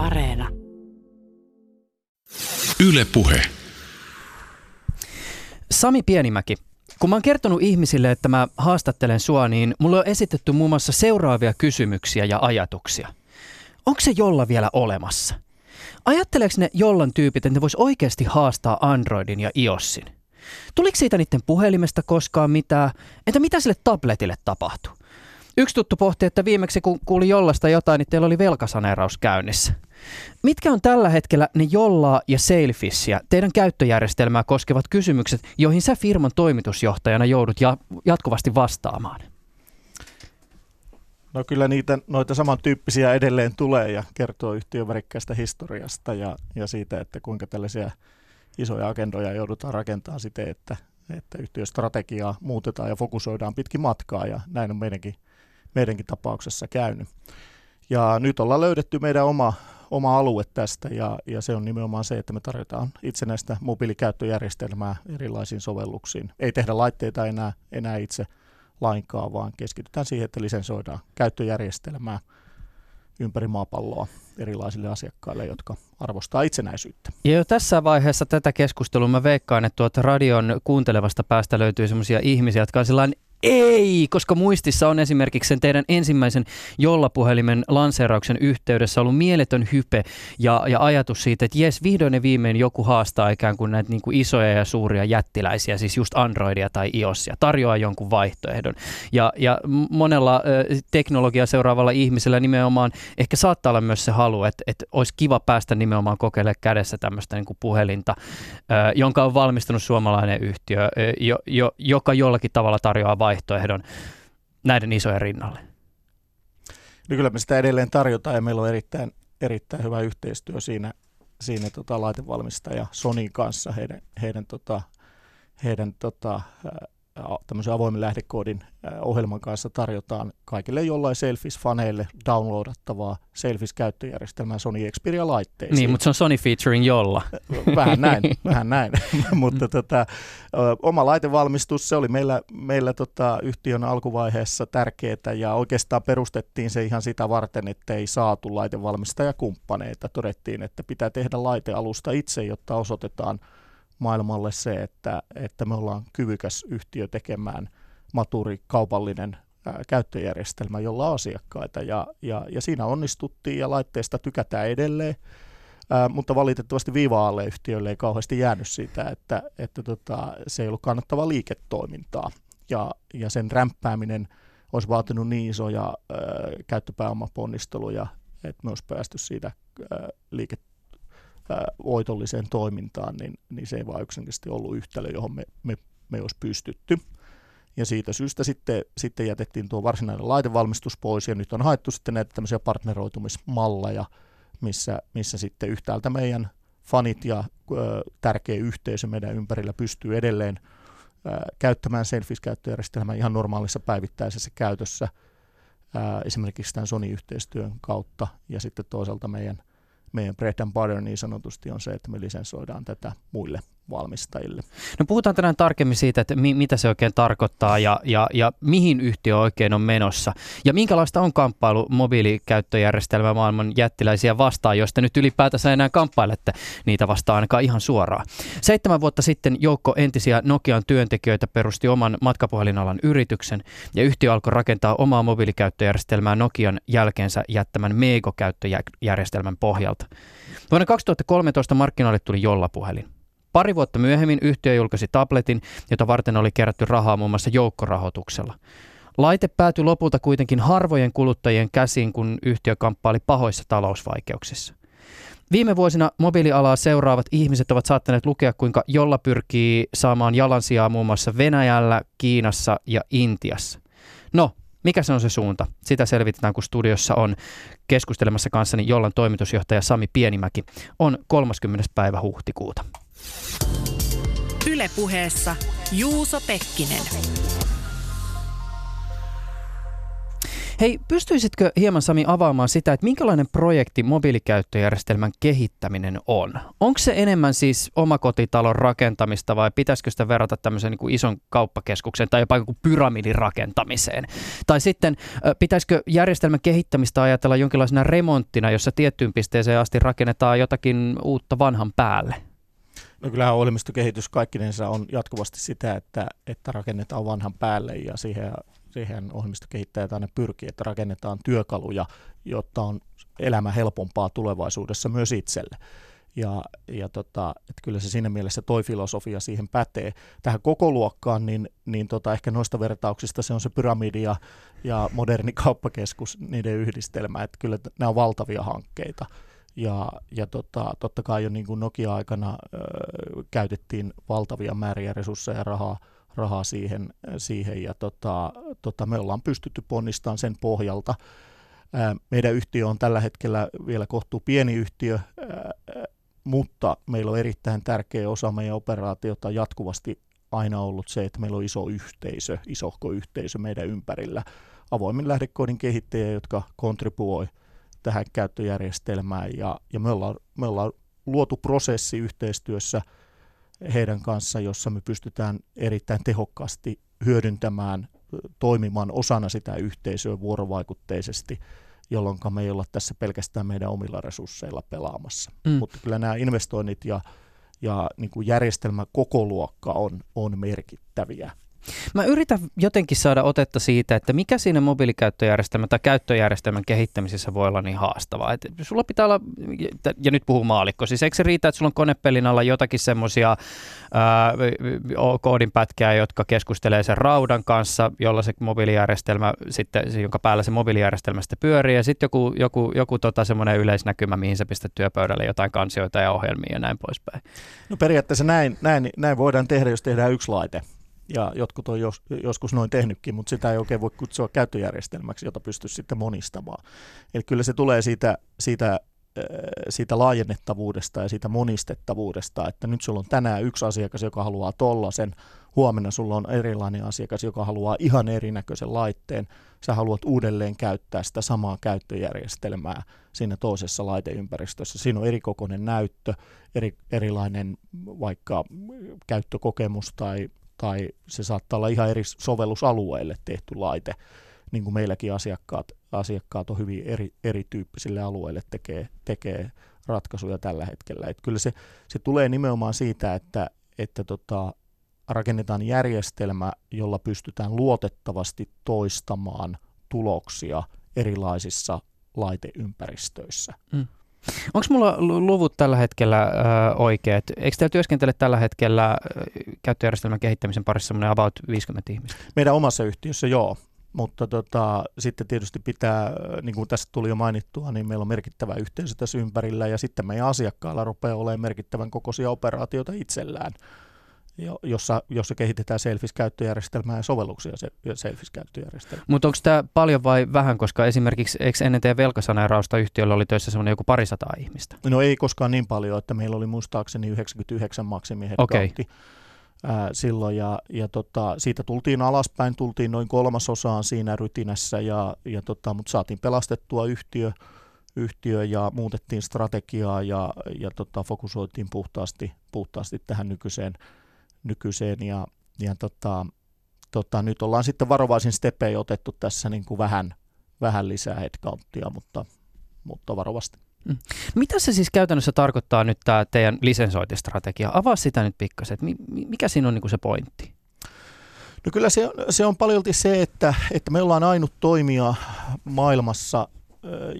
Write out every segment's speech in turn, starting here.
Areena. Yle Puhe. Sami Pienimäki, kun mä oon kertonut ihmisille, että mä haastattelen sua, niin mulle on esitetty muun muassa seuraavia kysymyksiä ja ajatuksia. Onko se jolla vielä olemassa? Ajatteleeko ne jollan tyypit, että ne vois oikeasti haastaa Androidin ja iOSin? Tuliko siitä niiden puhelimesta koskaan mitään? Entä mitä sille tabletille tapahtui? Yksi tuttu pohti, että viimeksi kun kuuli jollasta jotain, niin teillä oli velkasaneeraus käynnissä. Mitkä on tällä hetkellä ne jollaa ja Sailfishia, teidän käyttöjärjestelmää koskevat kysymykset, joihin sä firman toimitusjohtajana joudut ja, jatkuvasti vastaamaan? No kyllä niitä, noita samantyyppisiä edelleen tulee ja kertoo yhtiön värikkäästä historiasta ja, ja siitä, että kuinka tällaisia isoja agendoja joudutaan rakentamaan siten, että, että yhtiön strategiaa muutetaan ja fokusoidaan pitkin matkaa ja näin on meidänkin, meidänkin tapauksessa käynyt. Ja nyt ollaan löydetty meidän oma, oma alue tästä ja, ja se on nimenomaan se, että me tarjotaan itsenäistä mobiilikäyttöjärjestelmää erilaisiin sovelluksiin. Ei tehdä laitteita enää, enää itse lainkaan, vaan keskitytään siihen, että lisensoidaan käyttöjärjestelmää ympäri maapalloa erilaisille asiakkaille, jotka arvostaa itsenäisyyttä. Ja jo tässä vaiheessa tätä keskustelua mä veikkaan, että tuota radion kuuntelevasta päästä löytyy sellaisia ihmisiä, jotka on sellainen ei, koska muistissa on esimerkiksi sen teidän ensimmäisen jollapuhelimen lanseerauksen yhteydessä ollut mieletön hype ja, ja ajatus siitä, että jes, vihdoin ja viimein joku haastaa ikään kuin näitä niin kuin isoja ja suuria jättiläisiä, siis just Androidia tai iOSia, tarjoaa jonkun vaihtoehdon. Ja, ja monella ö, teknologiaa seuraavalla ihmisellä nimenomaan ehkä saattaa olla myös se halu, että, että olisi kiva päästä nimenomaan kokeilemaan kädessä tämmöistä niin kuin puhelinta, jonka on valmistunut suomalainen yhtiö, jo, jo, joka jollakin tavalla tarjoaa vaihtoehdon vaihtoehdon näiden isojen rinnalle? No kyllä me sitä edelleen tarjotaan ja meillä on erittäin, erittäin hyvä yhteistyö siinä, siinä tota, laitevalmistaja Sonin kanssa, heidän, heidän, tota, heidän tota, tämmöisen avoimen lähdekoodin ohjelman kanssa tarjotaan kaikille jollain Selfish-faneille downloadattavaa Selfish-käyttöjärjestelmää Sony Xperia-laitteisiin. Niin, mutta se on Sony featuring jolla. Vähän näin, vähän näin. mutta tota, oma laitevalmistus, se oli meillä, meillä tota, yhtiön alkuvaiheessa tärkeää ja oikeastaan perustettiin se ihan sitä varten, että ei saatu laitevalmistajakumppaneita. Todettiin, että pitää tehdä laitealusta itse, jotta osoitetaan – maailmalle se, että, että me ollaan kyvykäs yhtiö tekemään maturi kaupallinen ää, käyttöjärjestelmä, jolla on asiakkaita. Ja, ja, ja siinä onnistuttiin ja laitteesta tykätään edelleen. Ää, mutta valitettavasti viivaalle yhtiölle ei kauheasti jäänyt siitä, että, että tota, se ei ollut kannattava liiketoimintaa. Ja, ja sen rämpääminen olisi vaatinut niin isoja ää, käyttöpääomaponnisteluja, että me olisi päästy siitä ää, liiketoimintaan voitolliseen toimintaan, niin, niin se ei vaan yksinkertaisesti ollut yhtälö, johon me, me, me olisi pystytty. Ja siitä syystä sitten, sitten jätettiin tuo varsinainen laitevalmistus pois ja nyt on haettu sitten näitä tämmöisiä partneroitumismalleja, missä, missä sitten yhtäältä meidän fanit ja ö, tärkeä yhteisö meidän ympärillä pystyy edelleen ö, käyttämään Selfies-käyttöjärjestelmää ihan normaalissa päivittäisessä käytössä, ö, esimerkiksi tämän Sony-yhteistyön kautta ja sitten toisaalta meidän meidän bread and butter niin sanotusti on se, että me lisensoidaan tätä muille valmistajille. No puhutaan tänään tarkemmin siitä, että mi- mitä se oikein tarkoittaa ja, ja, ja mihin yhtiö oikein on menossa. Ja minkälaista on kamppailu mobiilikäyttöjärjestelmä maailman jättiläisiä vastaan, joista nyt ylipäätänsä enää kamppailette niitä vastaan ainakaan ihan suoraan. Seitsemän vuotta sitten joukko entisiä Nokian työntekijöitä perusti oman matkapuhelinalan yrityksen ja yhtiö alkoi rakentaa omaa mobiilikäyttöjärjestelmää Nokian jälkeensä jättämän Mego-käyttöjärjestelmän pohjalta. Vuonna 2013 markkinoille tuli Jolla-puhelin. Pari vuotta myöhemmin yhtiö julkaisi tabletin, jota varten oli kerätty rahaa muun muassa joukkorahoituksella. Laite päätyi lopulta kuitenkin harvojen kuluttajien käsiin, kun yhtiö kamppaili pahoissa talousvaikeuksissa. Viime vuosina mobiilialaa seuraavat ihmiset ovat saattaneet lukea, kuinka jolla pyrkii saamaan jalansijaa muun muassa Venäjällä, Kiinassa ja Intiassa. No, mikä se on se suunta? Sitä selvitetään, kun studiossa on keskustelemassa kanssani Jollan toimitusjohtaja Sami Pienimäki. On 30. päivä huhtikuuta. Ylepuheessa Juuso Pekkinen. Hei, pystyisitkö hieman Sami avaamaan sitä, että minkälainen projekti mobiilikäyttöjärjestelmän kehittäminen on? Onko se enemmän siis omakotitalon rakentamista vai pitäisikö sitä verrata tämmöiseen niin kuin ison kauppakeskuksen tai jopa joku pyramidin rakentamiseen? Tai sitten pitäisikö järjestelmän kehittämistä ajatella jonkinlaisena remonttina, jossa tiettyyn pisteeseen asti rakennetaan jotakin uutta vanhan päälle? No kyllähän ohjelmistokehitys kaikkinensa on jatkuvasti sitä, että, että rakennetaan vanhan päälle ja siihen, siihen ohjelmistokehittäjät aina pyrkii, että rakennetaan työkaluja, jotta on elämä helpompaa tulevaisuudessa myös itselle. Ja, ja tota, että kyllä se siinä mielessä toi filosofia siihen pätee. Tähän koko luokkaan, niin, niin tota, ehkä noista vertauksista se on se pyramidi ja, ja moderni kauppakeskus, niiden yhdistelmä. Että kyllä nämä on valtavia hankkeita. Ja, ja tota, totta kai jo niin kuin Nokia-aikana ö, käytettiin valtavia määriä resursseja ja rahaa, rahaa siihen, siihen ja tota, tota, me ollaan pystytty ponnistamaan sen pohjalta. Ää, meidän yhtiö on tällä hetkellä vielä kohtuu pieni yhtiö, ää, mutta meillä on erittäin tärkeä osa meidän operaatiota jatkuvasti aina ollut se, että meillä on iso yhteisö, isohko yhteisö meidän ympärillä, avoimen lähdekoodin kehittäjiä, jotka kontribuoi tähän käyttöjärjestelmään ja, ja me, ollaan, me ollaan luotu prosessi yhteistyössä heidän kanssa, jossa me pystytään erittäin tehokkaasti hyödyntämään, toimimaan osana sitä yhteisöä vuorovaikutteisesti, jolloin me ei olla tässä pelkästään meidän omilla resursseilla pelaamassa. Mm. Mutta kyllä nämä investoinnit ja, ja niin kuin järjestelmä koko luokka on, on merkittäviä Mä yritän jotenkin saada otetta siitä, että mikä siinä mobiilikäyttöjärjestelmän tai käyttöjärjestelmän kehittämisessä voi olla niin haastavaa. Et sulla pitää olla, ja nyt puhuu maalikko, siis eikö se riitä, että sulla on konepelin alla jotakin semmoisia koodinpätkiä, jotka keskustelee sen raudan kanssa, jolla se mobiilijärjestelmä sitten, jonka päällä se mobiilijärjestelmä sitten pyörii, ja sitten joku, joku, joku tota semmoinen yleisnäkymä, mihin sä pistät työpöydälle jotain kansioita ja ohjelmia ja näin poispäin. No periaatteessa näin, näin, näin voidaan tehdä, jos tehdään yksi laite ja jotkut on jos, joskus noin tehnytkin, mutta sitä ei oikein voi kutsua käyttöjärjestelmäksi, jota pystyisi sitten monistamaan. Eli kyllä se tulee siitä, siitä, äh, siitä laajennettavuudesta ja siitä monistettavuudesta, että nyt sulla on tänään yksi asiakas, joka haluaa tollasen, huomenna sulla on erilainen asiakas, joka haluaa ihan erinäköisen laitteen, sä haluat uudelleen käyttää sitä samaa käyttöjärjestelmää siinä toisessa laiteympäristössä. Siinä on erikokoinen näyttö, eri, erilainen vaikka käyttökokemus tai tai se saattaa olla ihan eri sovellusalueelle tehty laite, niin kuin meilläkin asiakkaat, asiakkaat on hyvin eri, erityyppisille alueille tekee, tekee ratkaisuja tällä hetkellä. Et kyllä se, se tulee nimenomaan siitä, että, että tota, rakennetaan järjestelmä, jolla pystytään luotettavasti toistamaan tuloksia erilaisissa laiteympäristöissä. Mm. Onko mulla luvut tällä hetkellä ö, oikeat? Eikö teillä työskentele tällä hetkellä käyttöjärjestelmän kehittämisen parissa semmoinen about 50 ihmistä? Meidän omassa yhtiössä joo, mutta tota, sitten tietysti pitää, niin kuin tässä tuli jo mainittua, niin meillä on merkittävä yhteisö tässä ympärillä ja sitten meidän asiakkailla rupeaa olemaan merkittävän kokoisia operaatioita itsellään jossa, jossa kehitetään Selfis-käyttöjärjestelmää ja sovelluksia Selfis-käyttöjärjestelmään. Mutta onko tämä paljon vai vähän, koska esimerkiksi eikö ennen teidän velkasaneerausta yhtiöllä oli töissä semmoinen joku parisataa ihmistä? No ei koskaan niin paljon, että meillä oli muistaakseni 99 maksimi okay. silloin ja, ja tota, siitä tultiin alaspäin, tultiin noin kolmasosaan siinä rytinässä, ja, ja tota, mutta saatiin pelastettua yhtiö, yhtiö ja muutettiin strategiaa ja, ja tota, fokusoitiin puhtaasti, puhtaasti tähän nykyiseen nykyiseen ja, ja tota, tota, nyt ollaan sitten varovaisin stepei otettu tässä niin kuin vähän, vähän lisää headcountia, mutta, mutta varovasti. Mm. Mitä se siis käytännössä tarkoittaa nyt tämä teidän lisensointistrategia? Avaa sitä nyt pikkasen, että mikä siinä on niin kuin se pointti? No kyllä se, se on paljolti se, että, että me ollaan ainut toimija maailmassa,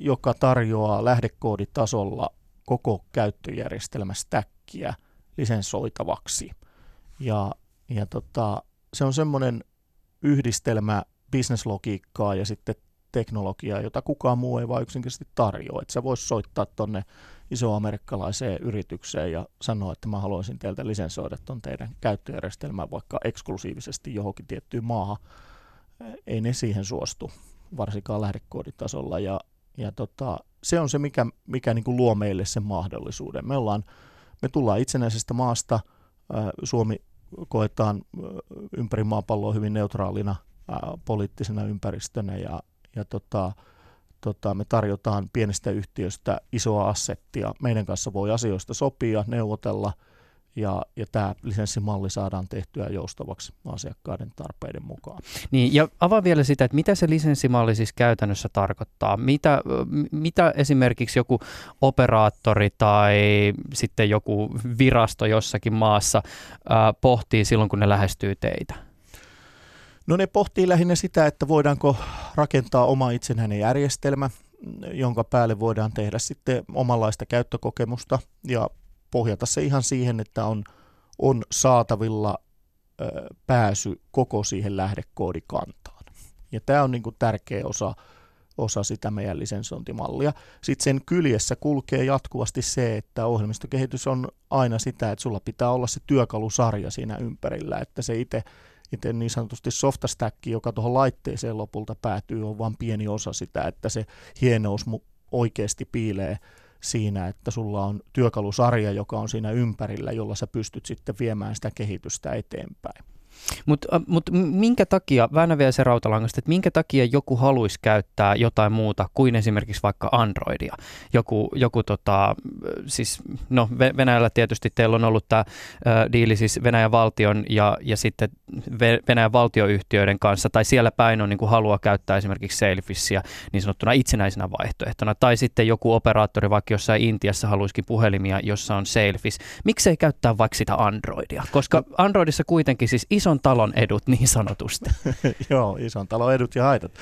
joka tarjoaa lähdekooditasolla koko käyttöjärjestelmästäkkiä lisensoitavaksi. Ja, ja tota, se on semmoinen yhdistelmä bisneslogiikkaa ja sitten teknologiaa, jota kukaan muu ei vaan yksinkertaisesti tarjoa. Että sä vois soittaa tonne isoamerikkalaiseen yritykseen ja sanoa, että mä haluaisin teiltä lisensoida ton teidän käyttöjärjestelmän vaikka eksklusiivisesti johonkin tiettyyn maahan. Ei ne siihen suostu, varsinkaan lähdekooditasolla. Ja, ja tota, se on se, mikä, mikä niin kuin luo meille sen mahdollisuuden. Me, ollaan, me tullaan itsenäisestä maasta, Suomi koetaan ympäri maapalloa hyvin neutraalina poliittisena ympäristönä ja, ja tota, tota, me tarjotaan pienestä yhtiöstä isoa assettia. Meidän kanssa voi asioista sopia, neuvotella – ja, ja tämä lisenssimalli saadaan tehtyä joustavaksi asiakkaiden tarpeiden mukaan. Niin, ja avaa vielä sitä, että mitä se lisenssimalli siis käytännössä tarkoittaa. Mitä, mitä esimerkiksi joku operaattori tai sitten joku virasto jossakin maassa ää, pohtii silloin, kun ne lähestyy teitä? No ne pohtii lähinnä sitä, että voidaanko rakentaa oma itsenäinen järjestelmä, jonka päälle voidaan tehdä sitten omanlaista käyttökokemusta ja pohjata se ihan siihen, että on, on saatavilla pääsy koko siihen lähdekoodikantaan. Ja tämä on niin kuin tärkeä osa, osa sitä meidän lisensointimallia. Sitten sen kyljessä kulkee jatkuvasti se, että ohjelmistokehitys on aina sitä, että sulla pitää olla se työkalusarja siinä ympärillä, että se itse itse niin sanotusti softastack, joka tuohon laitteeseen lopulta päätyy, on vain pieni osa sitä, että se hienous oikeasti piilee siinä, että sulla on työkalusarja, joka on siinä ympärillä, jolla sä pystyt sitten viemään sitä kehitystä eteenpäin. Mutta mut minkä takia, väännä vielä se rautalangasta, että minkä takia joku haluaisi käyttää jotain muuta kuin esimerkiksi vaikka Androidia? Joku, joku tota, siis, no Venäjällä tietysti teillä on ollut tämä diili siis Venäjän valtion ja, ja sitten Venäjän valtioyhtiöiden kanssa, tai siellä päin on niin kuin halua käyttää esimerkiksi Sailfishia niin sanottuna itsenäisenä vaihtoehtona, tai sitten joku operaattori vaikka jossain Intiassa haluaisikin puhelimia, jossa on Sailfish. Miksei käyttää vaikka sitä Androidia? Koska Androidissa kuitenkin siis ison talon edut niin sanotusti. Joo, ison talon edut ja haitat.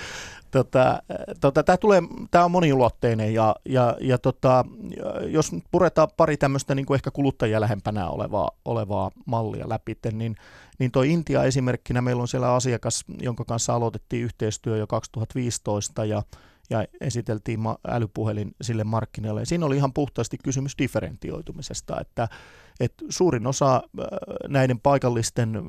Tota, tota, tämä, tulee, tämä on moniulotteinen ja, ja, ja tota, jos puretaan pari tämmöistä niin kuin ehkä kuluttajia lähempänä olevaa, olevaa mallia läpi, niin, niin tuo Intia esimerkkinä, meillä on siellä asiakas, jonka kanssa aloitettiin yhteistyö jo 2015 ja ja esiteltiin älypuhelin sille markkinoille. Siinä oli ihan puhtaasti kysymys differentioitumisesta, että, että suurin osa äh, näiden paikallisten äh,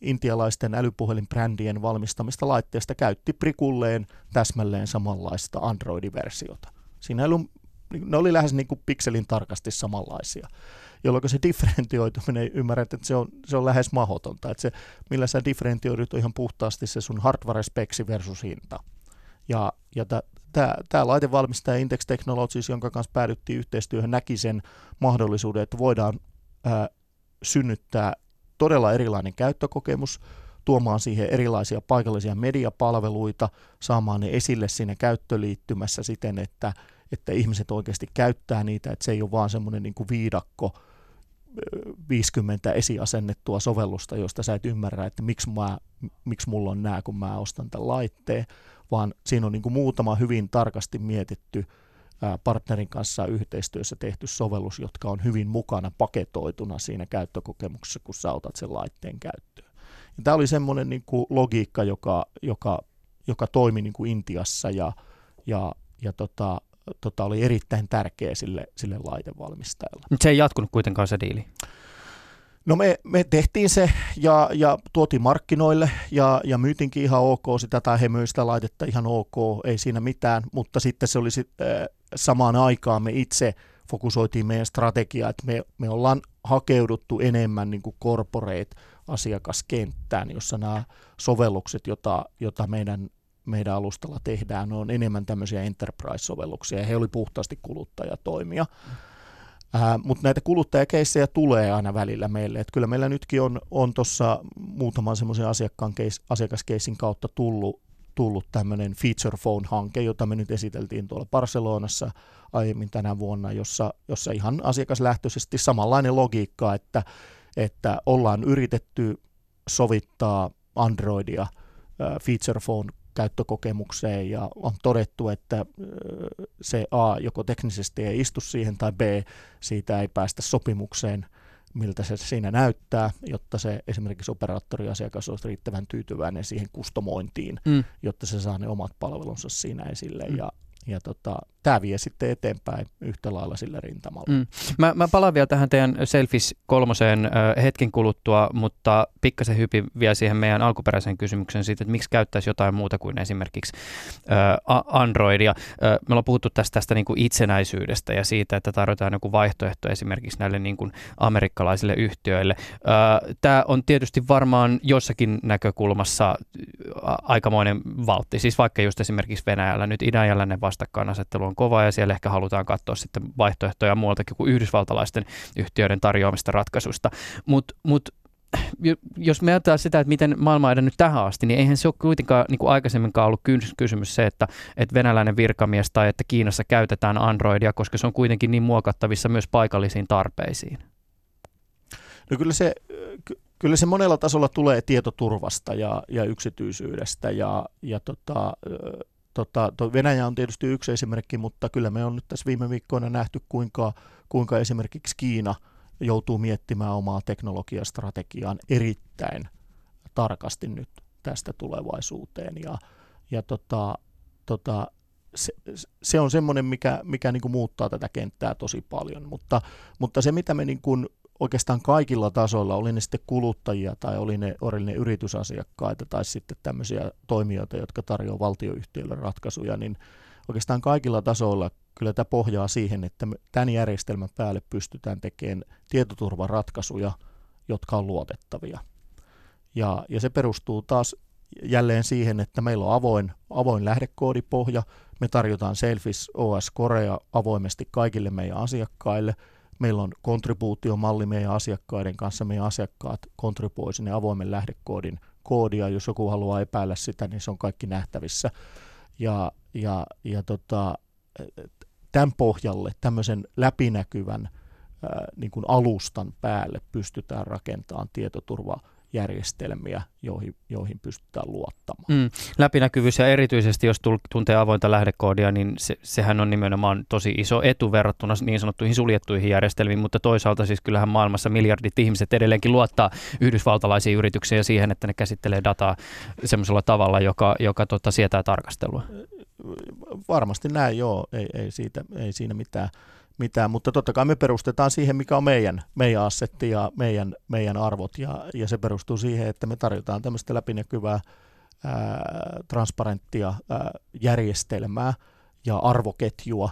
intialaisten älypuhelinbrändien valmistamista laitteista käytti prikulleen täsmälleen samanlaista Android-versiota. Siinä oli, ne oli lähes niin kuin pikselin tarkasti samanlaisia jolloin se differentioituminen, ymmärrät, että se on, se on lähes mahdotonta. Että se, millä sä differentioidut, on ihan puhtaasti se sun hardware-speksi versus hinta. Ja, ja tämä laitevalmistaja Intex Technologies, jonka kanssa päädyttiin yhteistyöhön, näki sen mahdollisuuden, että voidaan ää, synnyttää todella erilainen käyttökokemus, tuomaan siihen erilaisia paikallisia mediapalveluita, saamaan ne esille siinä käyttöliittymässä siten, että, että ihmiset oikeasti käyttää niitä, että se ei ole vaan semmoinen niin kuin viidakko, 50 esiasennettua sovellusta, josta sä et ymmärrä, että miksi, mä, miksi mulla on nämä, kun mä ostan tämän laitteen, vaan siinä on niin kuin muutama hyvin tarkasti mietitty partnerin kanssa yhteistyössä tehty sovellus, jotka on hyvin mukana paketoituna siinä käyttökokemuksessa, kun sä otat sen laitteen käyttöön. Ja tämä oli semmoinen niin kuin logiikka, joka, joka, joka toimi niin kuin Intiassa ja, ja, ja tota, tota oli erittäin tärkeä sille, sille laitevalmistajalle. Mutta se ei jatkunut kuitenkaan se diili? No me, me tehtiin se ja, ja tuotiin markkinoille ja, ja myytinkin ihan ok sitä tai he myivät sitä laitetta ihan ok, ei siinä mitään, mutta sitten se oli sit, äh, samaan aikaan me itse fokusoitiin meidän strategiaa, että me, me ollaan hakeuduttu enemmän niin corporate asiakaskenttään, jossa nämä sovellukset, jota, jota meidän, meidän alustalla tehdään, on enemmän tämmöisiä enterprise-sovelluksia ja he oli puhtaasti kuluttajatoimia. Mm Äh, mutta näitä kuluttajakeissejä tulee aina välillä meille. Et kyllä meillä nytkin on, on tuossa muutaman semmoisen asiakaskeissin kautta tullut, tullut tämmöinen Feature Phone-hanke, jota me nyt esiteltiin tuolla Barcelonassa aiemmin tänä vuonna, jossa, jossa ihan asiakaslähtöisesti samanlainen logiikka, että, että ollaan yritetty sovittaa Androidia Feature Phone käyttökokemukseen ja on todettu, että se A joko teknisesti ei istu siihen tai B siitä ei päästä sopimukseen, miltä se siinä näyttää, jotta se esimerkiksi operaattoriasiakas olisi riittävän tyytyväinen siihen kustomointiin, mm. jotta se saa ne omat palvelunsa siinä esille. Mm. Ja, ja tota, tämä vie sitten eteenpäin yhtä lailla sillä rintamalla. Mm. Mä, mä palaan vielä tähän teidän Selfies kolmoseen äh, hetken kuluttua, mutta pikkasen hypin vielä siihen meidän alkuperäiseen kysymykseen siitä, että miksi käyttäisi jotain muuta kuin esimerkiksi äh, Androidia. Äh, me ollaan puhuttu tästä, tästä niin kuin itsenäisyydestä ja siitä, että tarjotaan joku vaihtoehto esimerkiksi näille niin kuin amerikkalaisille yhtiöille. Äh, tämä on tietysti varmaan jossakin näkökulmassa aikamoinen valtti, siis vaikka just esimerkiksi Venäjällä. Nyt idän vastakkainasettelu on kova ja siellä ehkä halutaan katsoa sitten vaihtoehtoja muualtakin kuin yhdysvaltalaisten yhtiöiden tarjoamista ratkaisusta. Mutta mut, jos me ajatellaan sitä, että miten maailma on edennyt tähän asti, niin eihän se ole kuitenkaan niin kuin aikaisemminkaan ollut kysymys se, että, että venäläinen virkamies tai että Kiinassa käytetään Androidia, koska se on kuitenkin niin muokattavissa myös paikallisiin tarpeisiin. No kyllä se, kyllä se monella tasolla tulee tietoturvasta ja, ja yksityisyydestä ja, ja tota, tota, Venäjä on tietysti yksi esimerkki, mutta kyllä me on nyt tässä viime viikkoina nähty, kuinka, kuinka esimerkiksi Kiina joutuu miettimään omaa teknologiastrategiaan erittäin tarkasti nyt tästä tulevaisuuteen. Ja, ja tota, tota, se, se on semmoinen, mikä, mikä niin kuin muuttaa tätä kenttää tosi paljon, mutta, mutta se mitä me niin kuin oikeastaan kaikilla tasoilla, oli ne sitten kuluttajia tai oli ne, oli ne yritysasiakkaita tai sitten tämmöisiä toimijoita, jotka tarjoavat valtioyhtiöille ratkaisuja, niin oikeastaan kaikilla tasoilla kyllä tämä pohjaa siihen, että tämän järjestelmän päälle pystytään tekemään tietoturvaratkaisuja, jotka on luotettavia. Ja, ja se perustuu taas jälleen siihen, että meillä on avoin, avoin lähdekoodipohja, me tarjotaan Selfis OS Korea avoimesti kaikille meidän asiakkaille – Meillä on kontribuutiomalli meidän asiakkaiden kanssa. Meidän asiakkaat kontribuoi sinne avoimen lähdekoodin koodia. Jos joku haluaa epäillä sitä, niin se on kaikki nähtävissä. Ja, ja, ja tota, tämän pohjalle, tämmöisen läpinäkyvän ää, niin kuin alustan päälle pystytään rakentamaan tietoturvaa järjestelmiä, joihin, joihin pystytään luottamaan. Mm. Läpinäkyvyys ja erityisesti jos tuntee avointa lähdekoodia, niin se, sehän on nimenomaan tosi iso etu verrattuna niin sanottuihin suljettuihin järjestelmiin, mutta toisaalta siis kyllähän maailmassa miljardit ihmiset edelleenkin luottaa yhdysvaltalaisiin yrityksiin ja siihen, että ne käsittelee dataa semmoisella tavalla, joka, joka tota, sietää tarkastelua. Varmasti näin, joo, ei, ei, siitä, ei siinä mitään mitään, mutta totta kai me perustetaan siihen, mikä on meidän, meidän assetti ja meidän, meidän arvot, ja, ja se perustuu siihen, että me tarjotaan tämmöistä läpinäkyvää, ää, transparenttia ää, järjestelmää ja arvoketjua.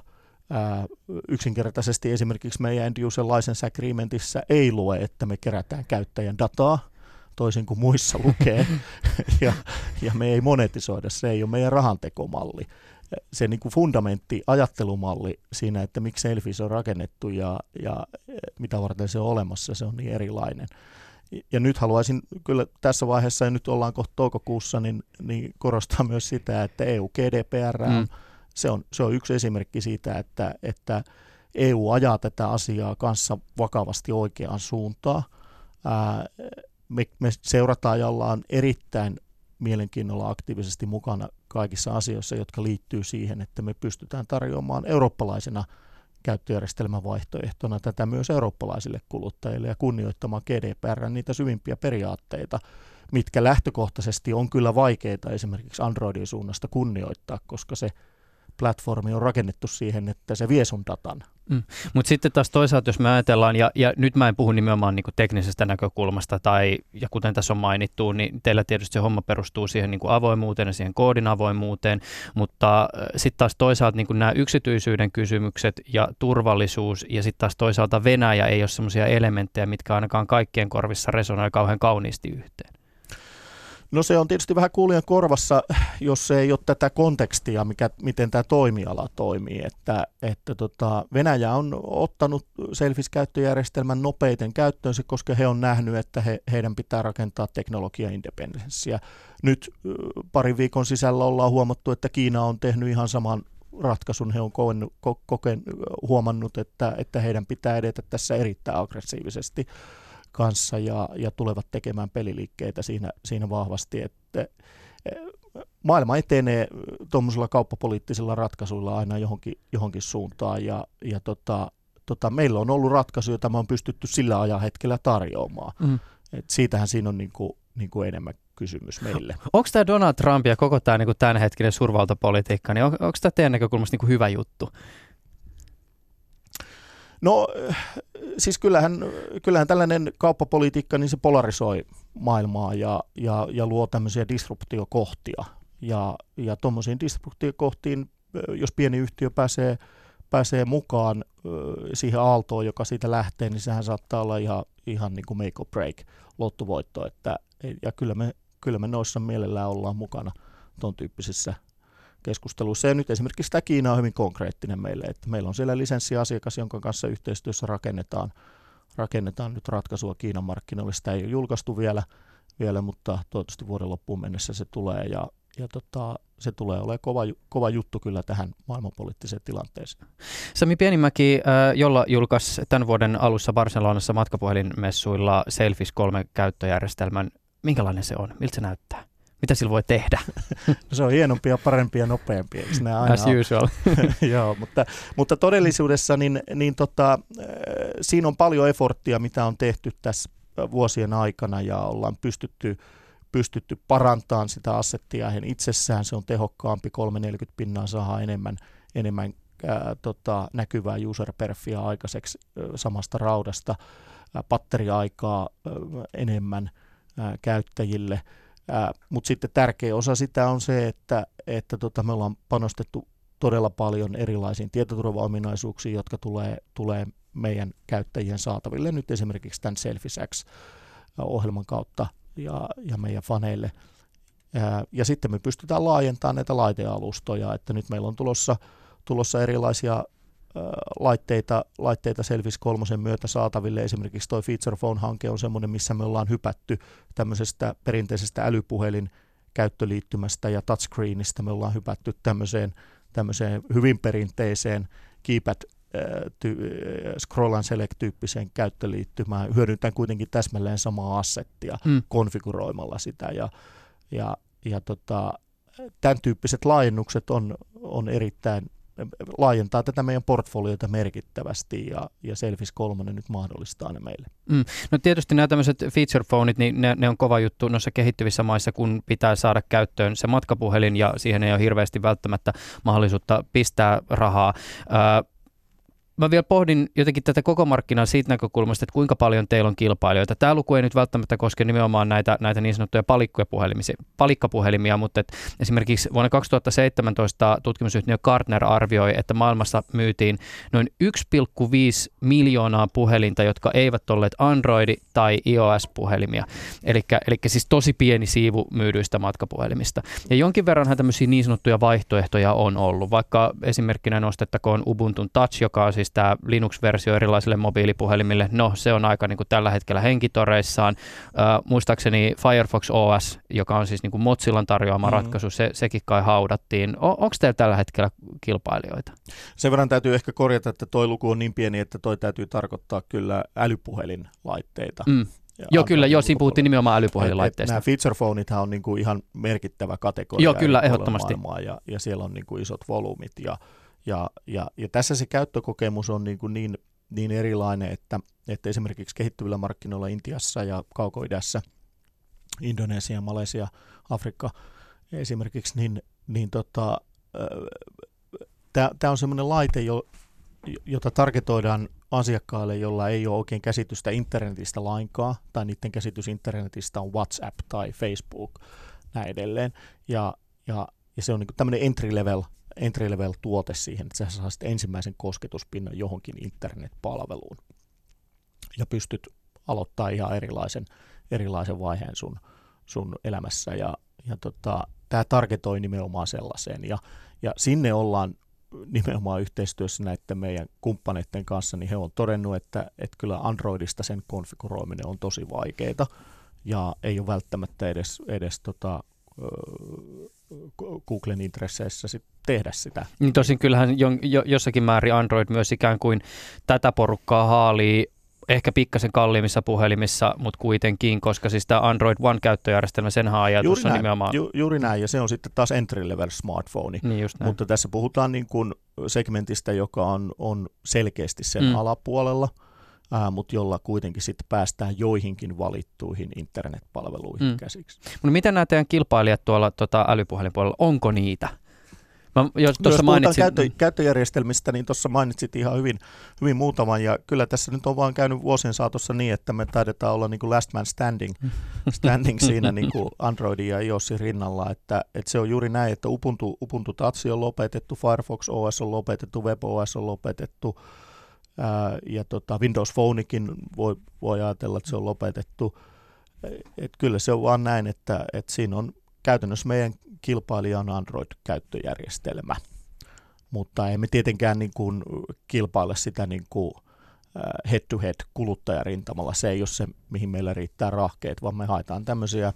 Ää, yksinkertaisesti esimerkiksi meidän end user license agreementissa ei lue, että me kerätään käyttäjän dataa, toisin kuin muissa lukee, ja, ja me ei monetisoida, se ei ole meidän rahantekomalli se niin kuin fundamentti, ajattelumalli siinä, että miksi Selfies on rakennettu ja, ja mitä varten se on olemassa, se on niin erilainen. Ja nyt haluaisin kyllä tässä vaiheessa, ja nyt ollaan kohta toukokuussa, niin, niin korostaa myös sitä, että EU GDPR on, mm. se, on, se on yksi esimerkki siitä, että, että EU ajaa tätä asiaa kanssa vakavasti oikeaan suuntaan. Ää, me, me seurataan ja ollaan erittäin mielenkiinnolla aktiivisesti mukana kaikissa asioissa, jotka liittyy siihen, että me pystytään tarjoamaan eurooppalaisena käyttöjärjestelmän vaihtoehtona tätä myös eurooppalaisille kuluttajille ja kunnioittamaan GDPR niitä syvimpiä periaatteita, mitkä lähtökohtaisesti on kyllä vaikeita esimerkiksi Androidin suunnasta kunnioittaa, koska se platformi on rakennettu siihen, että se vie sun datan. Mm. Mutta sitten taas toisaalta, jos me ajatellaan, ja, ja nyt mä en puhu nimenomaan niinku teknisestä näkökulmasta, tai, ja kuten tässä on mainittu, niin teillä tietysti se homma perustuu siihen niinku avoimuuteen ja siihen koodin avoimuuteen, mutta äh, sitten taas toisaalta niinku nämä yksityisyyden kysymykset ja turvallisuus, ja sitten taas toisaalta Venäjä ei ole sellaisia elementtejä, mitkä ainakaan kaikkien korvissa resonoi kauhean kauniisti yhteen. No se on tietysti vähän kuulijan korvassa, jos ei ole tätä kontekstia, mikä, miten tämä toimiala toimii. Että, että tota, Venäjä on ottanut Selfis-käyttöjärjestelmän nopeiten käyttöönsä, koska he on nähnyt, että he, heidän pitää rakentaa teknologia-independenssiä. Nyt parin viikon sisällä ollaan huomattu, että Kiina on tehnyt ihan saman ratkaisun. He on koen, ko, koken, huomannut, että, että heidän pitää edetä tässä erittäin aggressiivisesti kanssa ja, ja tulevat tekemään peliliikkeitä siinä, siinä vahvasti, että eh, maailma etenee tuommoisilla kauppapoliittisilla ratkaisuilla aina johonkin, johonkin suuntaan ja, ja tota, tota, meillä on ollut ratkaisu, jota me on pystytty sillä ajan hetkellä tarjoamaan. Mm. Et siitähän siinä on niin kuin, niin kuin enemmän, kysymys meille. Onko tämä Donald Trump ja koko tämä niin tämänhetkinen suurvaltapolitiikka, niin on, onko tämä teidän näkökulmasta niin hyvä juttu? No siis kyllähän, kyllähän tällainen kauppapolitiikka, niin se polarisoi maailmaa ja, ja, ja luo tämmöisiä disruptiokohtia. Ja, ja tuommoisiin disruptiokohtiin, jos pieni yhtiö pääsee, pääsee mukaan siihen aaltoon, joka siitä lähtee, niin sehän saattaa olla ihan, ihan niin kuin make or break lottovoitto. Että, ja kyllä me, kyllä me noissa mielellään ollaan mukana tuon tyyppisissä keskusteluissa. Ja nyt esimerkiksi tämä Kiina on hyvin konkreettinen meille, että meillä on siellä lisenssiasiakas, jonka kanssa yhteistyössä rakennetaan, rakennetaan nyt ratkaisua Kiinan markkinoille. Sitä ei ole julkaistu vielä, vielä mutta toivottavasti vuoden loppuun mennessä se tulee ja, ja tota, se tulee olemaan kova, kova juttu kyllä tähän maailmanpoliittiseen tilanteeseen. Sami Pienimäki, jolla julkaisi tämän vuoden alussa Barcelonassa matkapuhelinmessuilla Selfies 3 käyttöjärjestelmän. Minkälainen se on? Miltä se näyttää? Mitä sillä voi tehdä? se on hienompia, parempia, nopeampia. Eikö ne aina As usual. Joo, mutta, mutta todellisuudessa niin, niin tota, siinä on paljon eforttia, mitä on tehty tässä vuosien aikana ja ollaan pystytty, pystytty parantamaan sitä assettia itsessään. Se on tehokkaampi, 340 pinnaa saa enemmän, enemmän ää, tota, näkyvää user perfia aikaiseksi ää, samasta raudasta, ää, batteriaikaa ää, enemmän ää, käyttäjille – mutta sitten tärkeä osa sitä on se, että, että tota, me ollaan panostettu todella paljon erilaisiin tietoturvaominaisuuksiin, jotka tulee, tulee meidän käyttäjien saataville nyt esimerkiksi tämän Selfisax-ohjelman kautta ja, ja meidän faneille. Ja, ja sitten me pystytään laajentamaan näitä laitealustoja, että nyt meillä on tulossa, tulossa erilaisia laitteita, laitteita Selvis kolmosen myötä saataville. Esimerkiksi tuo Feature Phone-hanke on semmoinen, missä me ollaan hypätty tämmöisestä perinteisestä älypuhelin käyttöliittymästä ja touchscreenistä. Me ollaan hypätty tämmöiseen, tämmöiseen hyvin perinteiseen keypad ty- scroll and select-tyyppiseen käyttöliittymään, hyödyntäen kuitenkin täsmälleen samaa assettia mm. konfiguroimalla sitä. Ja, ja, ja tota, tämän tyyppiset laajennukset on, on erittäin laajentaa tätä meidän portfoliota merkittävästi ja, ja Selfis 3 nyt mahdollistaa ne meille. Mm. No tietysti nämä tämmöiset feature phoneit, niin ne, ne on kova juttu noissa kehittyvissä maissa, kun pitää saada käyttöön se matkapuhelin ja siihen ei ole hirveästi välttämättä mahdollisuutta pistää rahaa. Ö, mä vielä pohdin jotenkin tätä koko markkinaa siitä näkökulmasta, että kuinka paljon teillä on kilpailijoita. Tämä luku ei nyt välttämättä koske nimenomaan näitä, näitä niin sanottuja palikkapuhelimia, mutta että esimerkiksi vuonna 2017 tutkimusyhtiö Gartner arvioi, että maailmassa myytiin noin 1,5 miljoonaa puhelinta, jotka eivät olleet Android- tai iOS-puhelimia. Eli siis tosi pieni siivu myydyistä matkapuhelimista. Ja jonkin verranhan tämmöisiä niin sanottuja vaihtoehtoja on ollut, vaikka esimerkkinä nostettakoon Ubuntun Touch, joka on siis tämä Linux-versio erilaisille mobiilipuhelimille, no se on aika niin kuin tällä hetkellä henkitoreissaan. Äh, muistaakseni Firefox OS, joka on siis niin kuin Mozillan tarjoama mm. ratkaisu, se, sekin kai haudattiin. O, Onko teillä tällä hetkellä kilpailijoita? Sen verran täytyy ehkä korjata, että toi luku on niin pieni, että toi täytyy tarkoittaa kyllä älypuhelinlaitteita. Mm. Joo, kyllä, joo, siinä puhuttiin nimenomaan älypuhelinlaitteista. Nämä feature phonethan on niin kuin ihan merkittävä kategoria. Joo, kyllä, ehdottomasti. Ja, ja siellä on niin kuin isot volyymit ja ja, ja, ja tässä se käyttökokemus on niin, kuin niin, niin erilainen, että, että esimerkiksi kehittyvillä markkinoilla Intiassa ja Kaukoidässä, Indonesia, Malesia, Afrikka esimerkiksi, niin, niin tota, tämä on semmoinen laite, jo, jota targetoidaan asiakkaille, jolla ei ole oikein käsitystä internetistä lainkaan, tai niiden käsitys internetistä on WhatsApp tai Facebook, näin edelleen. Ja, ja, ja se on niin tämmöinen entry level entry-level-tuote siihen, että sä saisit ensimmäisen kosketuspinnan johonkin internet-palveluun. Ja pystyt aloittaa ihan erilaisen, erilaisen vaiheen sun, sun elämässä. Ja, ja tota, tämä targetoi nimenomaan sellaiseen. Ja, ja sinne ollaan nimenomaan yhteistyössä näiden meidän kumppaneiden kanssa, niin he on todennut, että, että kyllä Androidista sen konfiguroiminen on tosi vaikeaa ja ei ole välttämättä edes, edes tota, Googlen intresseissä sit tehdä sitä. Niin tosin kyllähän jo, jo, jossakin määrin Android myös ikään kuin tätä porukkaa haalii ehkä pikkasen kalliimmissa puhelimissa, mutta kuitenkin, koska siis tämä Android One-käyttöjärjestelmä, sen ajatus juuri on näin, nimenomaan... Ju, juuri näin, ja se on sitten taas entry-level smartphone. Niin just näin. Mutta tässä puhutaan niin kuin segmentistä, joka on, on selkeästi sen mm. alapuolella, ää, mutta jolla kuitenkin sitten päästään joihinkin valittuihin internetpalveluihin mm. käsiksi. Mutta miten nämä teidän kilpailijat tuolla tota, älypuhelinpuolella, onko niitä? Mä, jos, jos mainitsin... käyttö, käyttöjärjestelmistä, niin tuossa mainitsit ihan hyvin, hyvin muutaman, ja kyllä tässä nyt on vaan käynyt vuosien saatossa niin, että me taidetaan olla niin kuin last man standing, standing siinä niin kuin Androidin ja iOSin rinnalla, että, että se on juuri näin, että Ubuntu, Ubuntu Touch on lopetettu, Firefox OS on lopetettu, WebOS on lopetettu, ää, ja tota, Windows Phonekin voi, voi ajatella, että se on lopetettu. Et kyllä se on vaan näin, että, että siinä on käytännössä meidän kilpailija on Android-käyttöjärjestelmä, mutta emme tietenkään niin kuin kilpaile sitä niin kuin head-to-head kuluttajarintamalla. Se ei ole se, mihin meillä riittää rahkeet, vaan me haetaan tämmöisiä,